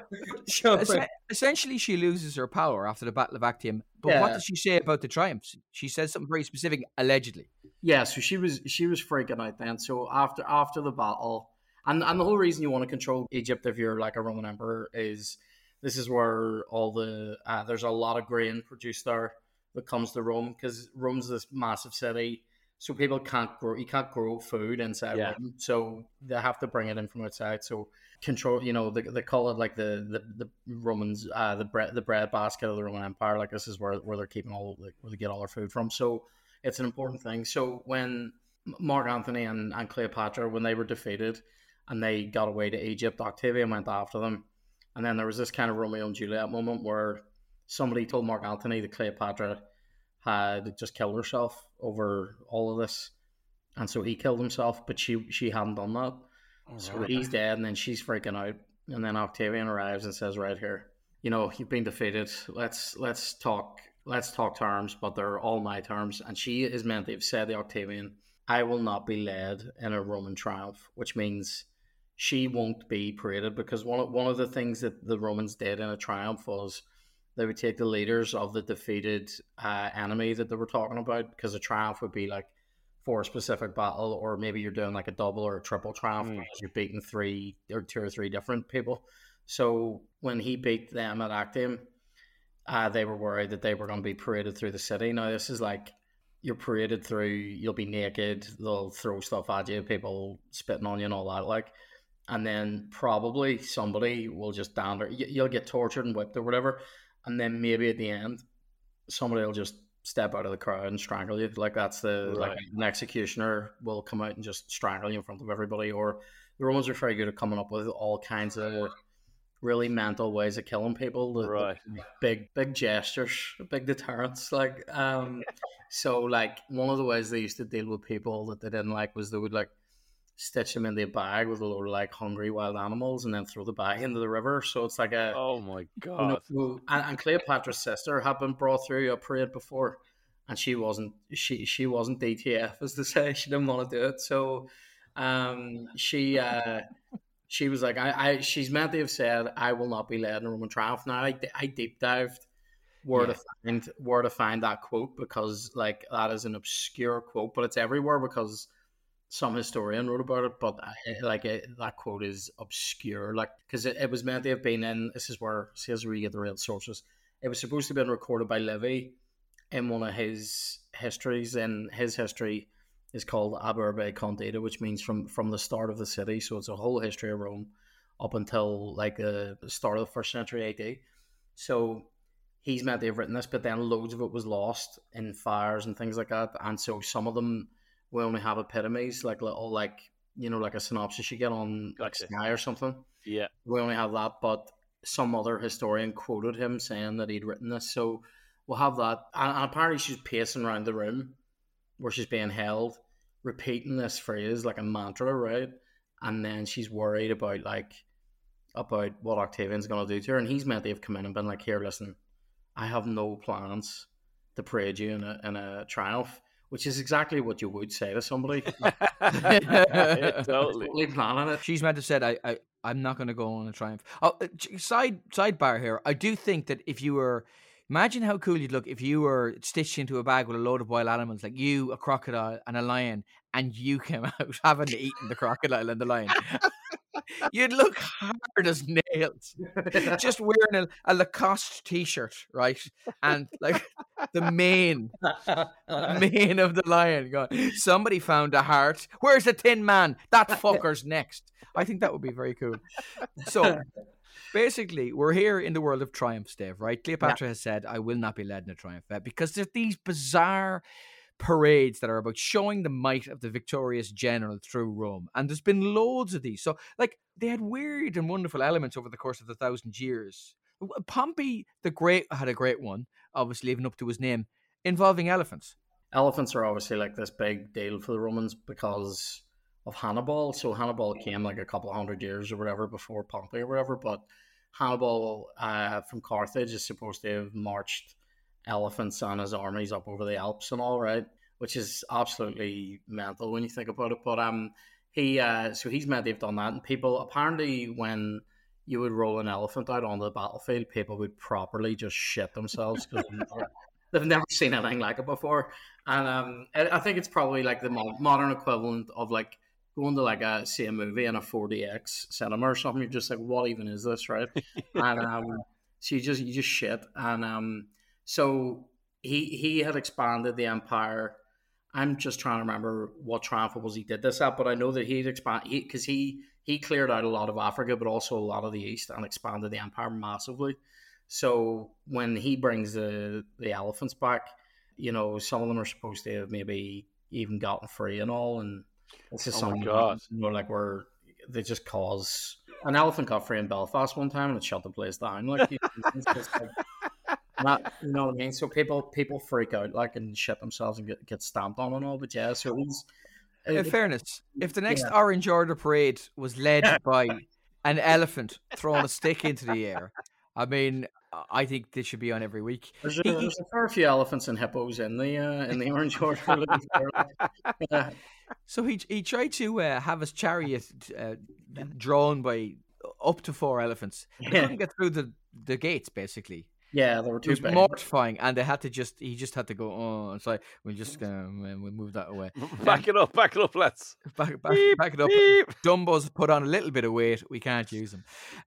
so Es- essentially, she loses her power after the Battle of Actium. But what does she say about the triumphs? She says something very specific, allegedly. Yeah, so she was she was freaking out then. So after after the battle, and and the whole reason you want to control Egypt if you're like a Roman emperor is this is where all the uh, there's a lot of grain produced there that comes to Rome because Rome's this massive city, so people can't grow you can't grow food inside Yeah. Rome, so they have to bring it in from outside. So control, you know, they, they call it like the the, the Romans uh, the bread the bread basket of the Roman Empire. Like this is where where they're keeping all like, where they get all their food from. So it's an important thing. So when Mark Antony and, and Cleopatra, when they were defeated and they got away to Egypt, Octavian went after them. And then there was this kind of Romeo and Juliet moment where somebody told Mark Antony that Cleopatra had just killed herself over all of this. And so he killed himself, but she she hadn't done that. Oh, so he's dead, and then she's freaking out. And then Octavian arrives and says, "Right here, you know, you've been defeated. Let's let's talk. Let's talk terms, but they're all my terms." And she is meant to have said to Octavian, "I will not be led in a Roman triumph," which means she won't be paraded because one of, one of the things that the Romans did in a triumph was they would take the leaders of the defeated uh, enemy that they were talking about because a triumph would be like for a specific battle, or maybe you're doing like a double or a triple triumph Mm. because you're beating three or two or three different people. So when he beat them at Actium, uh, they were worried that they were going to be paraded through the city. Now this is like you're paraded through. You'll be naked. They'll throw stuff at you. People spitting on you and all that. Like, and then probably somebody will just dander. You'll get tortured and whipped or whatever, and then maybe at the end, somebody will just step out of the crowd and strangle you. Like that's the right. like an executioner will come out and just strangle you in front of everybody. Or the Romans are very good at coming up with all kinds of really mental ways of killing people. The, right. The big big gestures, big deterrents. Like um, so like one of the ways they used to deal with people that they didn't like was they would like stitch them in the bag with a load of like hungry wild animals and then throw the bag into the river. So it's like a oh my god. You know, and, and, Cleopatra's sister had been brought through a parade before, and she wasn't she she wasn't DTF as they say. She didn't want to do it. So um, she uh, she was like I, I she's meant to have said I will not be led in a Roman triumph. Now I, I deep dived where yeah. to find where to find that quote because like that is an obscure quote, but it's everywhere because some historian wrote about it, but I, like it, that quote is obscure, like because it, it, was meant to have been in. This is where says where you get the real sources. It was supposed to have been recorded by Livy in one of his histories, and his history is called Ab Urbe Condita, which means from from the start of the city. So it's a whole history of Rome up until like the start of the first century AD. So he's meant to have written this, but then loads of it was lost in fires and things like that, and so some of them we only have epitomes, like little like you know, like a synopsis you get on gotcha. like Sky or something. Yeah. We only have that, but some other historian quoted him saying that he'd written this. So we'll have that. And, and apparently she's pacing around the room where she's being held, repeating this phrase like a mantra, right? And then she's worried about like about what Octavian's gonna do to her. And he's meant to have come in and been like, Here, listen, I have no plans to parade you in a in a triumph which is exactly what you would say to somebody. totally. totally planning it. She's meant to said, I, I, I'm not going to go on a triumph. Oh, uh, side sidebar here. I do think that if you were, imagine how cool you'd look if you were stitched into a bag with a load of wild animals, like you, a crocodile, and a lion, and you came out having eaten the crocodile and the lion. You'd look hard as nails. Just wearing a, a Lacoste t-shirt, right? And like the mane, mane of the lion. Going, somebody found a heart. Where's the Tin Man? That fucker's next. I think that would be very cool. So basically, we're here in the world of triumphs, Dave, right? Cleopatra yeah. has said, I will not be led in a triumph uh, because there's these bizarre parades that are about showing the might of the victorious general through Rome. And there's been loads of these. So, like, they had weird and wonderful elements over the course of the thousand years. Pompey the Great had a great one, obviously, living up to his name, involving elephants. Elephants are obviously like this big deal for the Romans because of Hannibal. So, Hannibal came like a couple hundred years or whatever before Pompey or whatever. But Hannibal uh, from Carthage is supposed to have marched elephants and his armies up over the Alps and all right, which is absolutely mental when you think about it. But um, he uh, so he's meant to have done that, and people apparently when you would roll an elephant out on the battlefield, people would properly just shit themselves because they've never seen anything like it before. And um, I think it's probably like the modern equivalent of like going to like a see a movie in a 4DX cinema or something. You're just like, what even is this, right? and um, so you just you just shit. And um, so he he had expanded the empire. I'm just trying to remember what triumph was he did this at, but I know that he'd expand because he, he he cleared out a lot of Africa, but also a lot of the east and expanded the empire massively. So when he brings the the elephants back, you know, some of them are supposed to have maybe even gotten free and all, and this is oh something you know, like where they just cause an elephant got free in Belfast one time and it shut the place down. Like, like not, you know what I mean? So people people freak out like and shit themselves and get, get stamped on and all. But yeah, so he's. In fairness, if the next yeah. Orange Order parade was led by an elephant throwing a stick into the air, I mean, I think this should be on every week. There's a, there's a fair few elephants and hippos in the uh, in the Orange Order. yeah. So he he tried to uh, have his chariot uh, drawn by up to four elephants. He yeah. couldn't get through the the gates, basically. Yeah, they were too it was mortifying, and they had to just he just had to go. Oh, it's like we just gonna we move that away. back it up, back it up, let's back back, beep, back it up. Beep. Dumbo's put on a little bit of weight. We can't use them.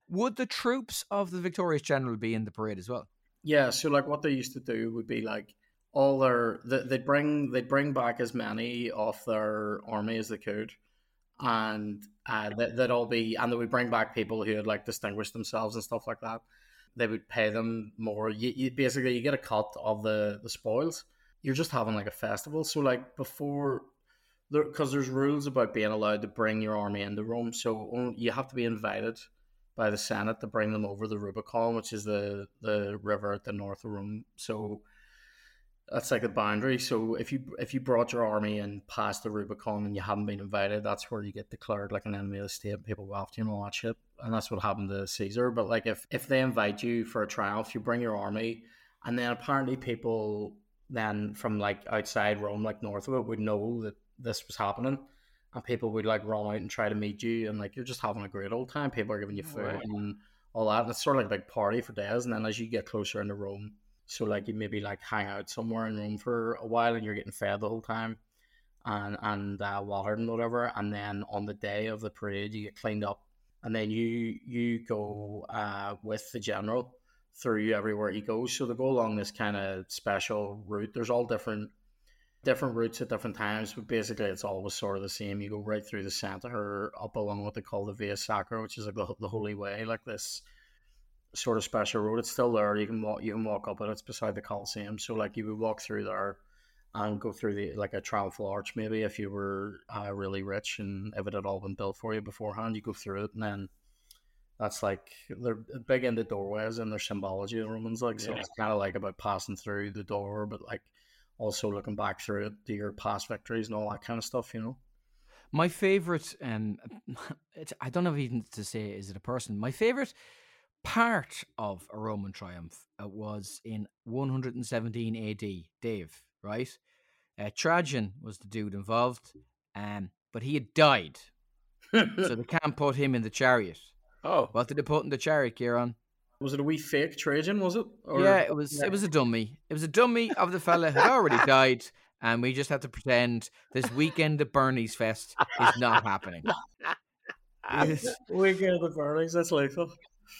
Would the troops of the victorious general be in the parade as well? Yeah, so like what they used to do would be like all their they bring they bring back as many of their army as they could, and uh, that they'd all be and they would bring back people who had like distinguished themselves and stuff like that. They would pay them more. You, you basically you get a cut of the the spoils. You're just having like a festival. So like before because there, there's rules about being allowed to bring your army into Rome. So you have to be invited by the Senate to bring them over the Rubicon, which is the the river at the north of Rome. So that's like the boundary. So if you if you brought your army and past the Rubicon and you haven't been invited, that's where you get declared like an enemy of the state. People go after you and all that shit. And that's what happened to Caesar. But like if if they invite you for a triumph, you bring your army, and then apparently people then from like outside Rome, like north of it, would know that this was happening. And people would like run out and try to meet you, and like you're just having a great old time. People are giving you food right. and all that. And it's sort of like a big party for days. And then as you get closer into Rome, so like you maybe like hang out somewhere in Rome for a while, and you're getting fed the whole time, and and uh, watered and whatever. And then on the day of the parade, you get cleaned up, and then you you go uh, with the general through everywhere he goes. So they go along this kind of special route. There's all different different routes at different times, but basically it's always sort of the same. You go right through the center up along what they call the Via Sacra, which is like the, the Holy Way, like this sort of special road. It's still there. You can walk. You can walk up it. It's beside the Colosseum. So like you would walk through there and go through the like a triumphal arch maybe if you were uh, really rich and if it had all been built for you beforehand. You go through it and then that's like they're big into doorways and their symbology. The Romans like so yeah. it's kind of like about passing through the door, but like also looking back through it to your past victories and all that kind of stuff, you know. My favorite, um, I don't know even to say is it a person. My favorite part of a Roman triumph uh, was in 117 AD. Dave, right? Uh, Trajan was the dude involved, um, but he had died, so they can't put him in the chariot. Oh, what did they put in the chariot, Ciaran? Was it a wee fake Trajan? Was it? Or... Yeah, it was. Yeah. It was a dummy. It was a dummy of the fella who had already died, and we just had to pretend this weekend at Bernie's Fest is not happening. weekend at Bernie's. That's lethal.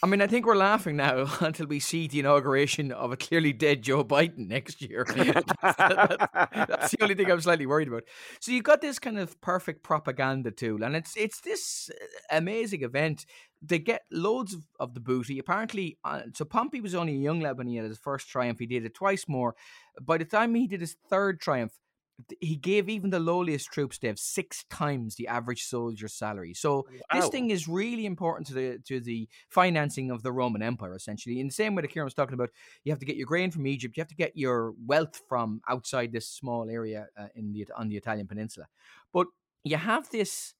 I mean, I think we're laughing now until we see the inauguration of a clearly dead Joe Biden next year. that's, that's, the only thing I'm slightly worried about. So you've got this kind of perfect propaganda tool, and it's it's this uh, amazing event. They get loads of, of the booty. Apparently, uh, so Pompey was only a young lad when he had his first triumph. He did it twice more. By the time he did his third triumph, he gave even the lowliest troops to have six times the average soldier's salary. So wow. this thing is really important to the to the financing of the Roman Empire, essentially. In the same way that Ciaran was talking about, you have to get your grain from Egypt, you have to get your wealth from outside this small area uh, in the on the Italian peninsula. But you have this.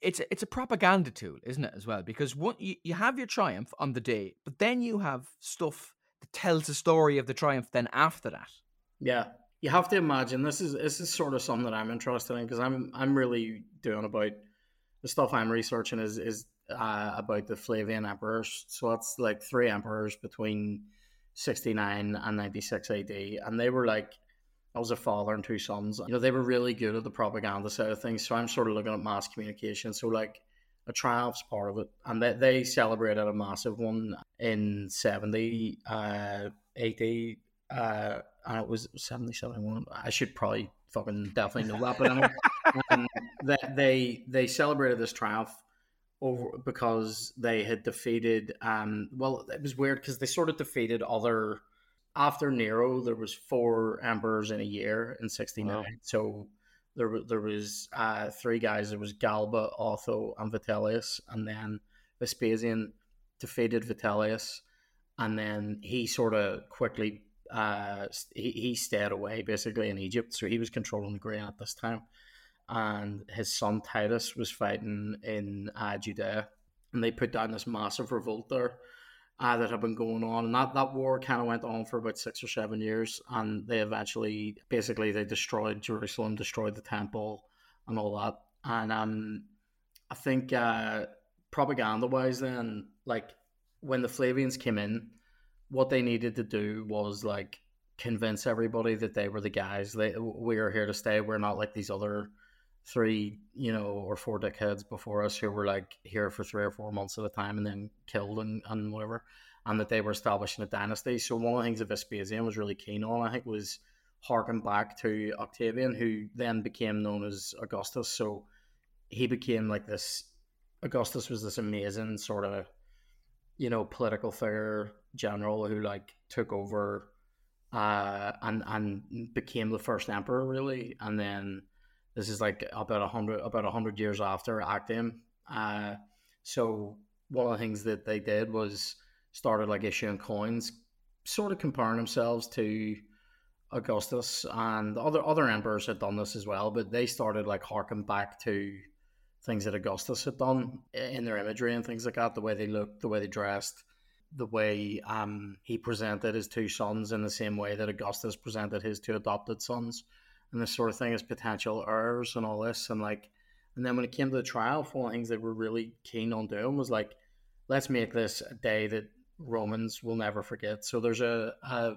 It's a, it's a propaganda tool, isn't it, as well? Because one, you, you have your triumph on the day, but then you have stuff that tells the story of the triumph. Then after that, yeah, you have to imagine this is this is sort of something that I'm interested in because I'm I'm really doing about the stuff I'm researching is is uh, about the Flavian emperors. So that's like three emperors between 69 and 96 AD, and they were like I was a father and two sons. You know, they were really good at the propaganda side of things. So I'm sort of looking at mass communication. So like a triumph's part of it, and they they celebrated a massive one in 70 uh, AD. Uh, and it was 70, 71. I should probably fucking definitely know that, but anyway, um, that they they celebrated this triumph over because they had defeated. Um, well, it was weird because they sort of defeated other. After Nero, there was four emperors in a year in sixty nine. Wow. So there there was uh, three guys. There was Galba, Otho, and Vitellius, and then Vespasian defeated Vitellius, and then he sort of quickly uh, he, he stayed away basically in Egypt, so he was controlling the grain at this time. And his son Titus was fighting in uh, Judea, and they put down this massive revolt there uh, that had been going on, and that, that war kind of went on for about six or seven years, and they eventually basically they destroyed Jerusalem, destroyed the temple, and all that. And um, I think uh, propaganda wise, then like when the Flavians came in what they needed to do was like convince everybody that they were the guys. They we are here to stay. We're not like these other three, you know, or four dickheads before us who were like here for three or four months at a time and then killed and, and whatever. And that they were establishing a dynasty. So one of the things that Vespasian was really keen on, I think, was harken back to Octavian, who then became known as Augustus. So he became like this. Augustus was this amazing sort of, you know, political figure general who like took over, uh, and and became the first emperor really, and then this is like about a hundred about a hundred years after Actium. Uh, so one of the things that they did was started like issuing coins, sort of comparing themselves to Augustus and other other emperors had done this as well, but they started like harking back to things that Augustus had done in their imagery and things like that, the way they looked, the way they dressed, the way um, he presented his two sons in the same way that Augustus presented his two adopted sons, and this sort of thing as potential heirs and all this, and like, and then when it came to the trial, the things they were really keen on doing was like, let's make this a day that Romans will never forget. So there's a, a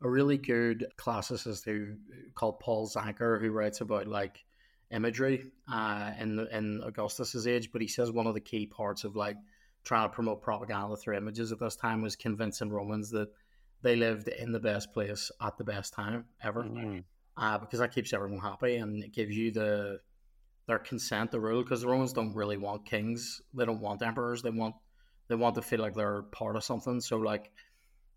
a really good classicist who called Paul Zanker who writes about like imagery uh, in in Augustus's age, but he says one of the key parts of like trying to promote propaganda through images at this time was convincing Romans that they lived in the best place at the best time ever, mm-hmm. uh, because that keeps everyone happy and it gives you the their consent to rule. Because the Romans don't really want kings; they don't want emperors. They want they want to feel like they're part of something. So like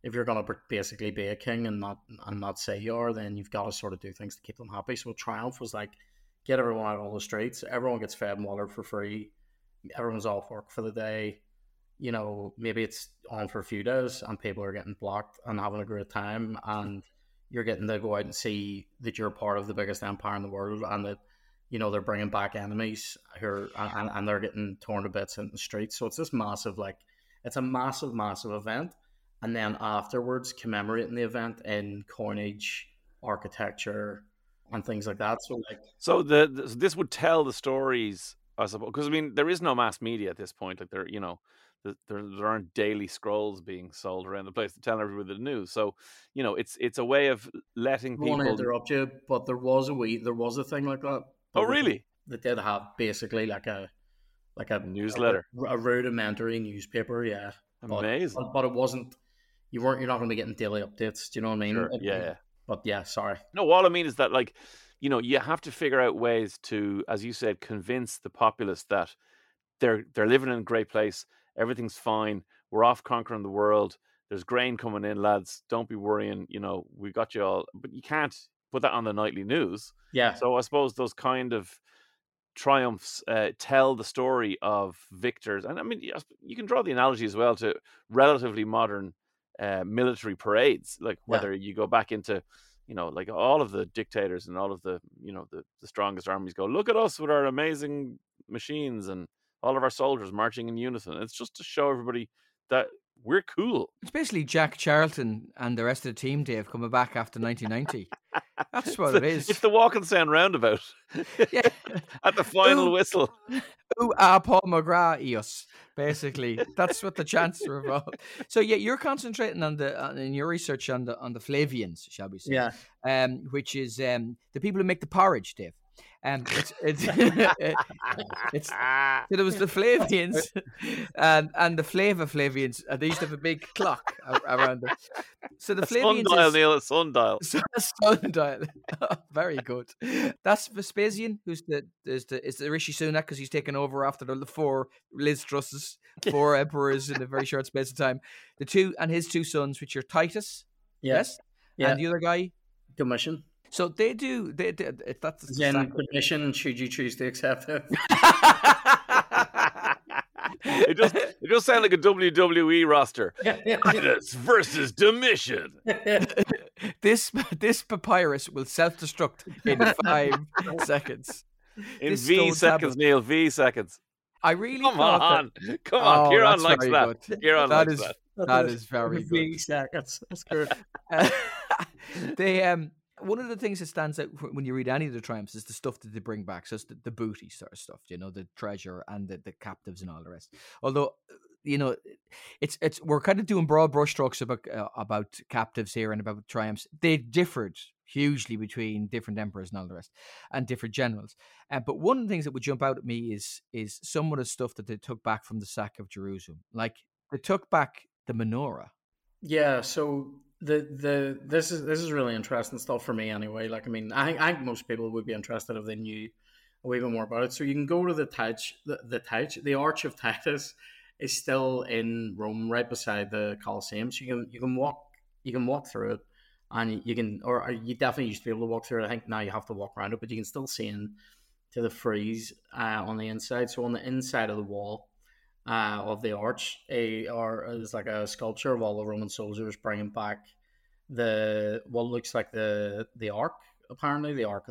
if you're going to basically be a king and not and not say you are, then you've got to sort of do things to keep them happy. So Triumph was like, get everyone out on the streets. Everyone gets fed and watered for free. Everyone's off work for the day. You know, maybe it's on for a few days and people are getting blocked and having a great time. And you're getting to go out and see that you're part of the biggest empire in the world and that, you know, they're bringing back enemies who are, and, and they're getting torn to bits in the streets. So it's this massive, like, it's a massive, massive event and then afterwards commemorating the event in coinage, architecture, and things like that. So like, so the, the this would tell the stories, I suppose, because I mean there is no mass media at this point. Like there, you know, there there aren't daily scrolls being sold around the place to tell everybody the news. So you know, it's it's a way of letting people. I want to interrupt you, but there was a wee, there was a thing like that. Oh really? That did have basically like a like a newsletter, a, a rudimentary newspaper. Yeah, amazing. But, but, it wasn't you weren't you're not going to be getting daily updates. Do you know what I mean? Sure. Yeah, yeah. But yeah, sorry. No, all I mean is that like, you know, you have to figure out ways to, as you said, convince the populace that they're they're living in a great place. Everything's fine. We're off conquering the world. There's grain coming in, lads. Don't be worrying. You know, we got you all. But you can't put that on the nightly news. Yeah. So I suppose those kind of triumphs uh, tell the story of victors, and I mean, you can draw the analogy as well to relatively modern uh, military parades, like whether yeah. you go back into, you know, like all of the dictators and all of the, you know, the, the strongest armies go, look at us with our amazing machines and all of our soldiers marching in unison. It's just to show everybody that we're cool. It's basically Jack Charlton and the rest of the team, Dave, coming back after 1990. That's what it is. It's the Walkinstown roundabout. Yeah. At the final ooh, whistle. Ooh, ah, Paul McGrath, eos. Basically, that's what the chants are about. So, yeah, you're concentrating on the on, in your research on the on the Flavians, shall we say? Yeah. Um, which is um the people who make the porridge, Dave. Um, it's it's it's so there was the Flavians and and the Flavor Flavians. And they used to have a big clock around them. So the a Flavians sundial, is, Neil, a sundial. So a sundial. very good. That's Vespasian, who's the is the is the Rishi Sunak because he's taken over after the four Liz Trusses, four emperors in a very short space of time. The two and his two sons, which are Titus, yes, yeah. and the other guy, Domitian. So they do. They, they that's then exactly. permission. Should you choose to accept it? it just it just sounds like a WWE roster. Titus versus Domitian. this this papyrus will self destruct in five seconds. In this V seconds, Neil. V seconds. I really come on, that... come on. Oh, Ciaran likes that. Good. Ciaran that likes is, that. That is very good. V seconds. That's good. they um one of the things that stands out when you read any of the triumphs is the stuff that they bring back. So it's the, the booty sort of stuff, you know, the treasure and the, the captives and all the rest. Although, you know, it's it's we're kind of doing broad brushstrokes about uh, about captives here and about triumphs. They differed hugely between different emperors and all the rest, and different generals. Uh, but one of the things that would jump out at me is is some of the stuff that they took back from the sack of Jerusalem. Like they took back the menorah. Yeah. So the the this is this is really interesting stuff for me anyway. Like I mean, I I think most people would be interested if they knew a wee bit more about it. So you can go to the Tich, the, the Tich, the Arch of Titus is still in Rome, right beside the Colosseum. So you can you can walk you can walk through it, and you can or you definitely used to be able to walk through it. I think now you have to walk around it, but you can still see in to the frieze uh, on the inside. So on the inside of the wall uh, of the arch, a or is like a sculpture of all the Roman soldiers bringing back the what looks like the the ark. Apparently, the ark.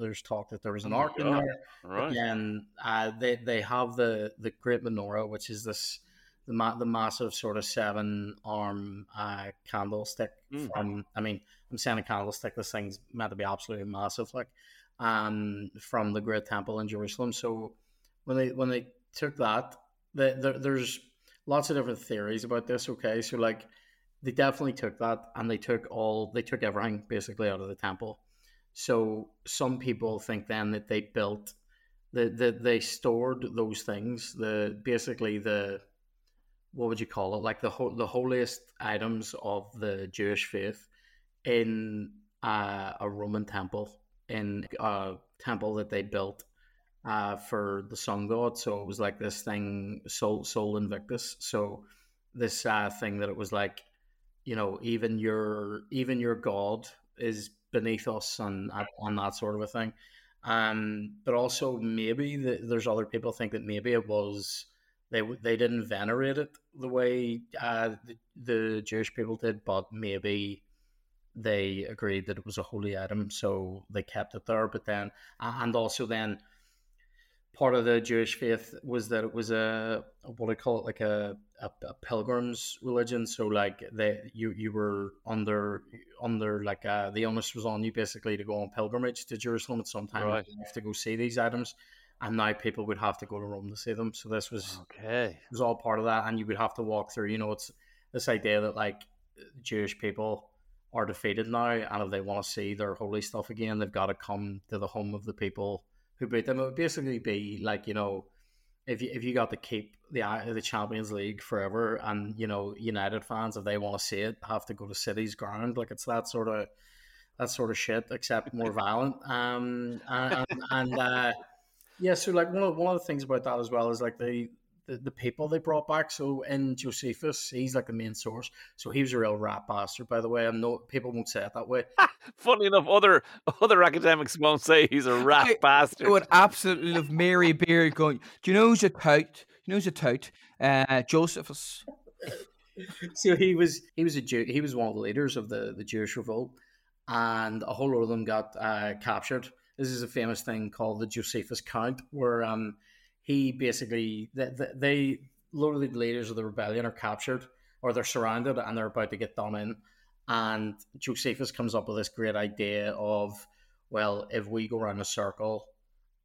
There's talk that there was an Oh ark in there. Right. And uh, they they have the the great menorah, which is this the ma- the massive sort of seven arm uh, candlestick Mm. from. I mean, I'm saying a candlestick. This thing's meant to be absolutely massive, like um, from the Great Temple in Jerusalem. So when they when they took that, the, the, there's lots of different theories about this. Okay, so like they definitely took that and they took all they took everything basically out of the temple. So some people think then that they built that the they stored those things the basically the what would you call it like the ho- the holiest items of the Jewish faith in uh, a Roman temple in a temple that they built uh, for the sun god. So it was like this thing, Sol, Sol Invictus. So this uh, thing that it was like, you know, even your even your god is beneath us and and that sort of a thing. Um, but also maybe the, there's other people think that maybe it was they they didn't venerate it the way uh, the, the Jewish people did, but maybe they agreed that it was a holy item, so they kept it there. But then, and also then, part of the Jewish faith was that it was a what do I call it, like a, a, a pilgrim's religion. So like they you you were under under like uh, the onus was on you basically to go on pilgrimage to Jerusalem at some time Right. You have to go see these items. And now people would have to go to Rome to see them. So this was Okay. it was all part of that, and you would have to walk through. You know, it's this idea that like Jewish people are defeated now, and if they want to see their holy stuff again, they've got to come to the home of the people beat them. It would basically be like you know, if you if you got to keep the uh, the Champions League forever, and you know, United fans if they want to see it have to go to City's ground. Like it's that sort of that sort of shit, except more violent. Um, and and, and uh, yeah, so like one of one of the things about that as well is like the, the the people they brought back. So in Josephus, he's like the main source. So he was a real rat bastard, by the way. And no people won't say it that way. Funny enough, other other academics won't say he's a rat I- bastard. I would absolutely love Mary Beard going, Do you know who's a tout? You know who's a tout? Uh, Josephus. so he was he was a Jew. He was one of the leaders of the the Jewish revolt, and a whole lot of them got uh, captured. This is a famous thing called the Josephus Count, where um he basically they, they a the leaders of the rebellion are captured or they're surrounded and they're about to get done in, and Josephus comes up with this great idea of well, if we go around a circle,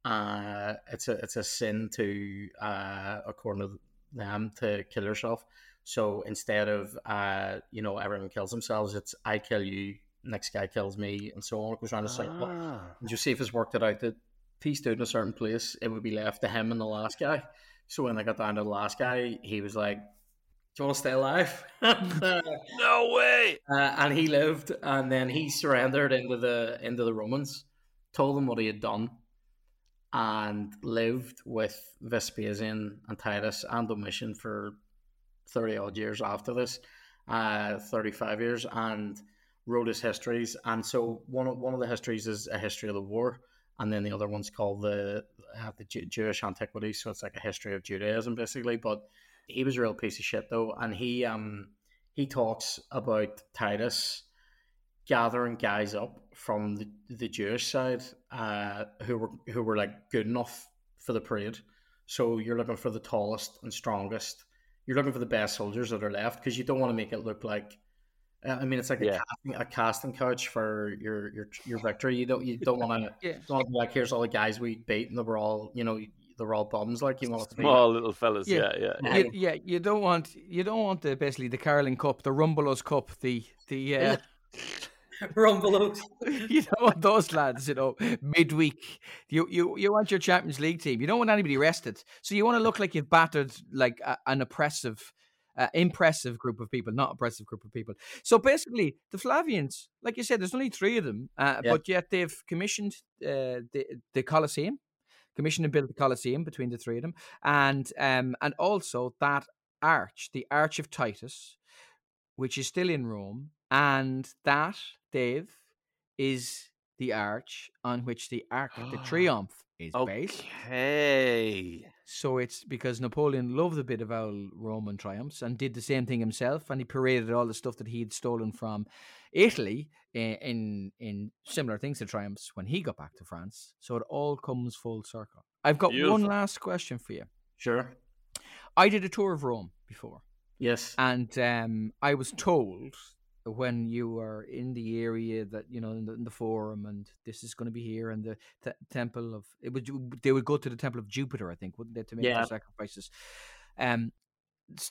uh, it's a it's a sin to uh, according to them to kill yourself. So instead of uh, you know everyone kills themselves, it's I kill you, next guy kills me, and so on. It goes around a cycle. Ah. Josephus worked it out that if he stood in a certain place, it would be left to him and the last guy. So when I got down to the last guy, he was like, "Do you want to stay alive?" and, uh, No way. uh, and he lived, and then he surrendered into the into the Romans, told them what he had done, and lived with Vespasian and Titus and Domitian for thirty odd years after this, uh, thirty five years, and wrote his histories. And so one of, one of the histories is a history of the war, and then the other one's called the uh, the Jewish antiquities. So it's like a history of Judaism, basically. But he was a real piece of shit though, and he um he talks about Titus gathering guys up from the, the Jewish side uh, who were who were like good enough for the parade. So you're looking for the tallest and strongest. You're looking for the best soldiers that are left because you don't want to make it look like. Uh, I mean, it's like a, casting, a casting couch for your your your victory. You don't you don't want to Yeah. don't want to be like here's all the guys we beat and they were all you know they were all bums. Like you want it to be Small little fellas. Yeah. Yeah, yeah. You, yeah, you don't want you don't want the basically the Carling Cup, the Rumbelows Cup, the the uh, rumble. you don't want those lads, you know, midweek. You you you want your Champions League team. You don't want anybody rested, so you want to look like you've battered like a, an oppressive uh, impressive group of people, not oppressive group of people. So basically, the Flavians, like you said, there's only three of them, uh, Yeah. but yet they've commissioned uh, the the Colosseum, commissioned and built the Colosseum between the three of them, and um, and also that arch, the Arch of Titus, which is still in Rome, and that Dave is the arch on which the Arc the triumph is based. Okay. So it's because Napoleon loved a bit of our Roman triumphs and did the same thing himself, and he paraded all the stuff that he'd stolen from Italy in in, in similar things to triumphs when he got back to France. So it all comes full circle. I've got one last question for you. Sure. I did a tour of Rome before, Yes. and um, I was told when you were in the area that you know in the, in the forum and this is going to be here and the t- temple of it would they would go to the temple of Jupiter I think wouldn't they to make Yeah. their sacrifices um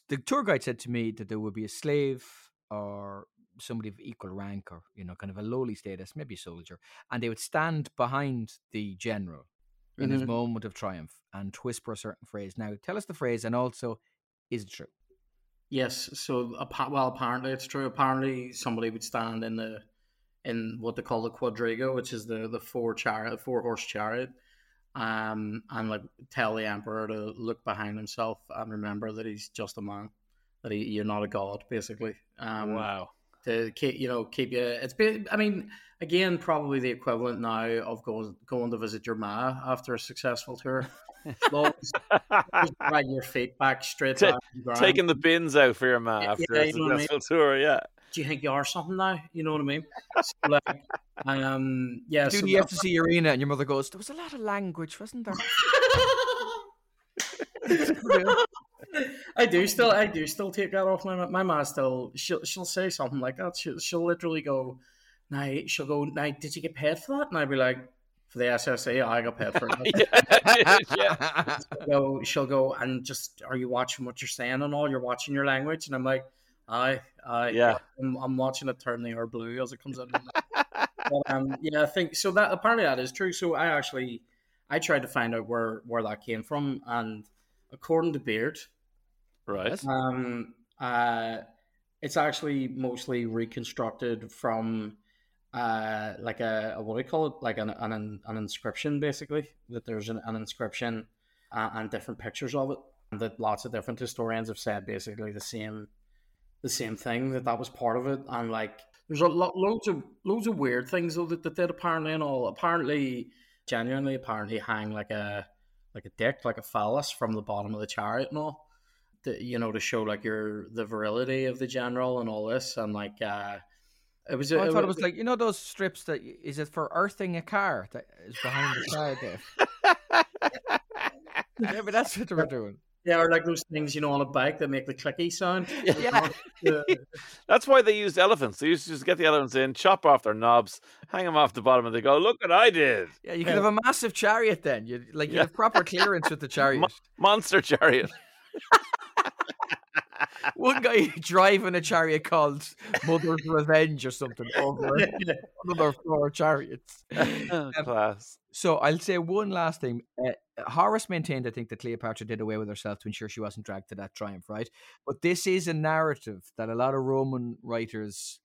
the tour guide said to me that there would be a slave or somebody of equal rank or you know kind of a lowly status maybe a soldier and they would stand behind the general in his Mhm. moment of triumph and whisper a certain phrase now tell us the phrase and also is it true Yes. So, well, apparently it's true. Apparently, somebody would stand in the in what they call the quadriga, which is the the four chariot, four horse chariot, um, and like tell the emperor to look behind himself and remember that he's just a man, that he, you're not a god, basically. Um, wow. to keep you know keep you it's been i mean again probably the equivalent now of going going to visit your ma after a successful tour drag your feet back straight Ta- back the. Taking the bins out for your man Yeah, after yeah, a you I mean. successful tour, yeah. do you think you are something now you know what i mean so like um yeah do so the that- SSE arena and your mother goes there was a lot of language wasn't there I do still, I do still take that off my ma- my ma. Still, she'll she'll say something like that. She'll, she'll literally go, "Now she'll go, now did you get paid for that?" And I'd be like, "For the SSE, I got paid for it." yeah. go, she'll go, and just are you watching what you're saying and all? You're watching your language, and I'm like, "Aye, aye, Yeah. I'm, I'm watching it turn the air blue as it comes out." but, um, yeah, I think so. That apparently that is true. So I actually, I tried to find out where where that came from, and according to Beard, Right. um, uh, it's actually mostly reconstructed from uh, like a, a what do you call it? Like an an, an inscription, basically. That there's an, an inscription uh, and different pictures of it, and that lots of different historians have said basically the same the same thing that that was part of it, and like there's a lot loads of loads of weird things though that, that did apparently and all. Apparently, genuinely, apparently hang like a like a dick, like a phallus from the bottom of the chariot and all to, you know, to show like your the virility of the general and all this, and like uh, it was. Oh, I thought it was like you know those strips that is it for earthing a car that is behind the car there. yeah, but that's what they were doing. yeah, or like those things you know on a bike that make the clicky sound. Yeah. Yeah. Uh, that's why they used elephants. They used to just get the elephants in, chop off their knobs, hang them off the bottom, and they go, "Look what I did!" Yeah, you could have a massive chariot then. You like you Yeah. have proper clearance with the chariot. Mo- monster chariot. One guy driving a chariot called Mother's Revenge or something over another four chariots. Um, Class. So I'll say one last thing. Uh, Horace maintained, I think, that Cleopatra did away with herself to ensure she wasn't dragged to that triumph, right? But this is a narrative that a lot of Roman writers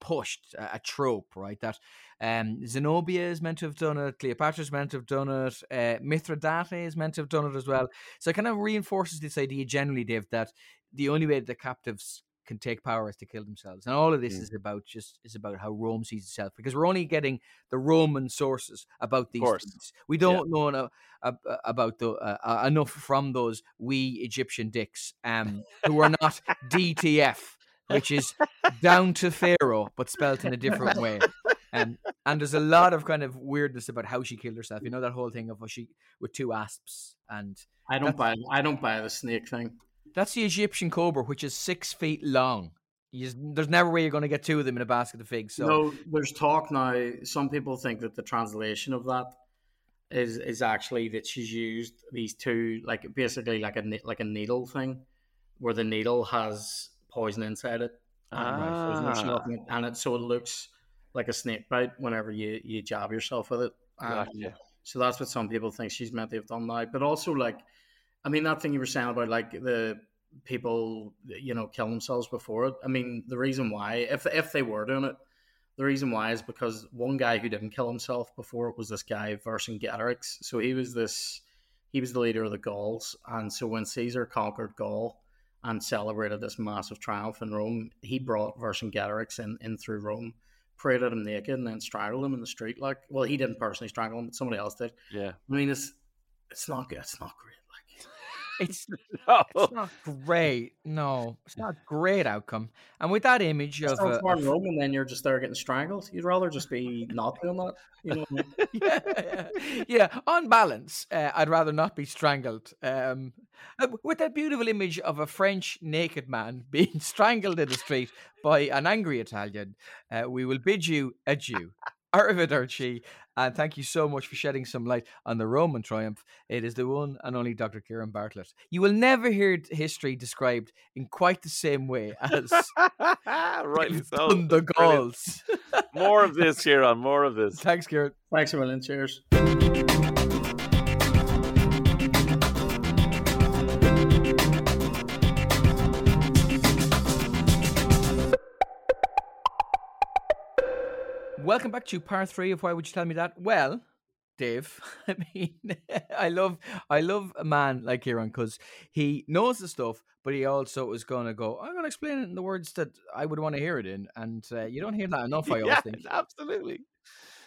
pushed, a, a trope, right? That um, Zenobia is meant to have done it, Cleopatra is meant to have done it, uh, Mithridate is meant to have done it as well. So it kind of reinforces this idea generally, Dave, that the only way the captives can take power is to kill themselves, and all of this Mm. is about just is about how Rome sees itself because we're only getting the Roman sources about these things. We don't know eno- ab- about the uh, uh, enough from those we Egyptian dicks um, who are not DTF, which is down to Pharaoh but spelt in a different way. Um, and there's a lot of kind of weirdness about how she killed herself. You know that whole thing of how she with two asps, and I don't buy. I don't buy the snake thing. That's the Egyptian cobra, which is six feet long. Just, there's never way you're going to get two of them in a basket of figs. So No, there's talk now. Some people think that the translation of that is is actually that she's used these two, like basically like a like a needle thing, where the needle has poison inside it, and, Ah. it, and it so it looks like a snake bite whenever you you jab yourself with it. Um, Gotcha. So that's what some people think she's meant to have done now. But also, like, I mean, that thing you were saying about like the people, you know, kill themselves before it. I mean, the reason why, if if they were doing it, the reason why is because one guy who didn't kill himself before it was this guy Vercingetorix. So he was this, he was the leader of the Gauls, and so when Caesar conquered Gaul and celebrated this massive triumph in Rome, he brought Vercingetorix in in through Rome paraded him naked and then strangled him in the street. Like, well, he didn't personally strangle him, but somebody else did. Yeah. I mean, it's it's not good. It's not great. It's, it's not great. No, it's not a great outcome. And with that image of uh, and then you're just there getting strangled. You'd rather just be not doing that. You know. Mean? yeah, yeah. On balance, uh, I'd rather not be strangled. Um, uh, with that beautiful image of a French naked man being strangled in the street by an angry Italian, uh, we will bid you adieu. Arrivederci, and thank you so much for shedding some light on the Roman triumph. It is the one and only Dr. Ciaran Bartlett. You will never hear history described in quite the same way as Rightly they've so. done the Brilliant. Gauls. More of this, Ciaran. More of this. Thanks, Ciaran. Thanks a million. Cheers. Welcome back to part three of Why Would You Tell Me That? Well, Dave, I mean, I love, I love a man like Ciaran because he knows the stuff, but he also is going to go. I'm going to explain it in the words that I would want to hear it in, and uh, you don't hear that enough. I always yeah, think. absolutely.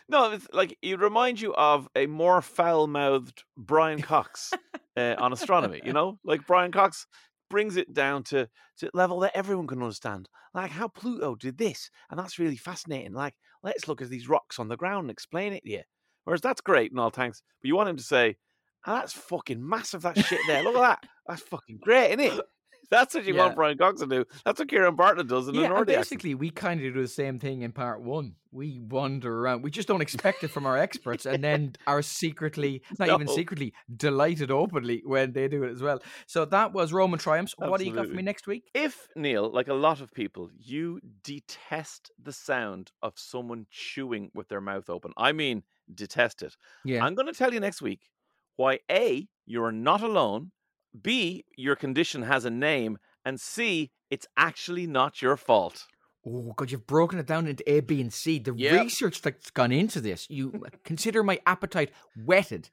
No, it's like it remind you of a more foul-mouthed Brian Cox uh, on astronomy. You know, like Brian Cox brings it down to to level that everyone can understand. Like how Pluto did this, and that's really fascinating. Like let's look at these rocks on the ground and explain it to you. Whereas that's great and all, thanks, but you want him to say, "Ah, "That's fucking massive. That shit there. Look at that. That's fucking great, isn't it?" That's what you Yeah. want Brian Cox to do. That's what Ciaran Bartlett does in Yeah, an Nordic accent. basically, we kind of do the same thing in part one. We wander around. We just don't expect it from our experts, and then are secretly, not even secretly, delighted openly when they do it as well. So that was Roman triumphs. What do you got for me next week? If Neil, like a lot of people, you detest the sound of someone chewing with their mouth open, I mean, detest it. Yeah. I'm going to tell you next week why A, you are not alone, B, your condition has a name, and C, it's actually not your fault. Oh God, you've broken it down into A, B, and C. The Yep. research that's gone into this, you consider my appetite whetted,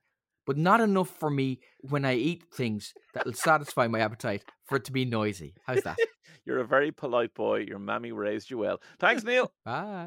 but not enough for me when I eat things that will satisfy my appetite for it to be noisy. How's that? You're a very polite boy. Your mammy raised you well. Thanks, Neil. Bye.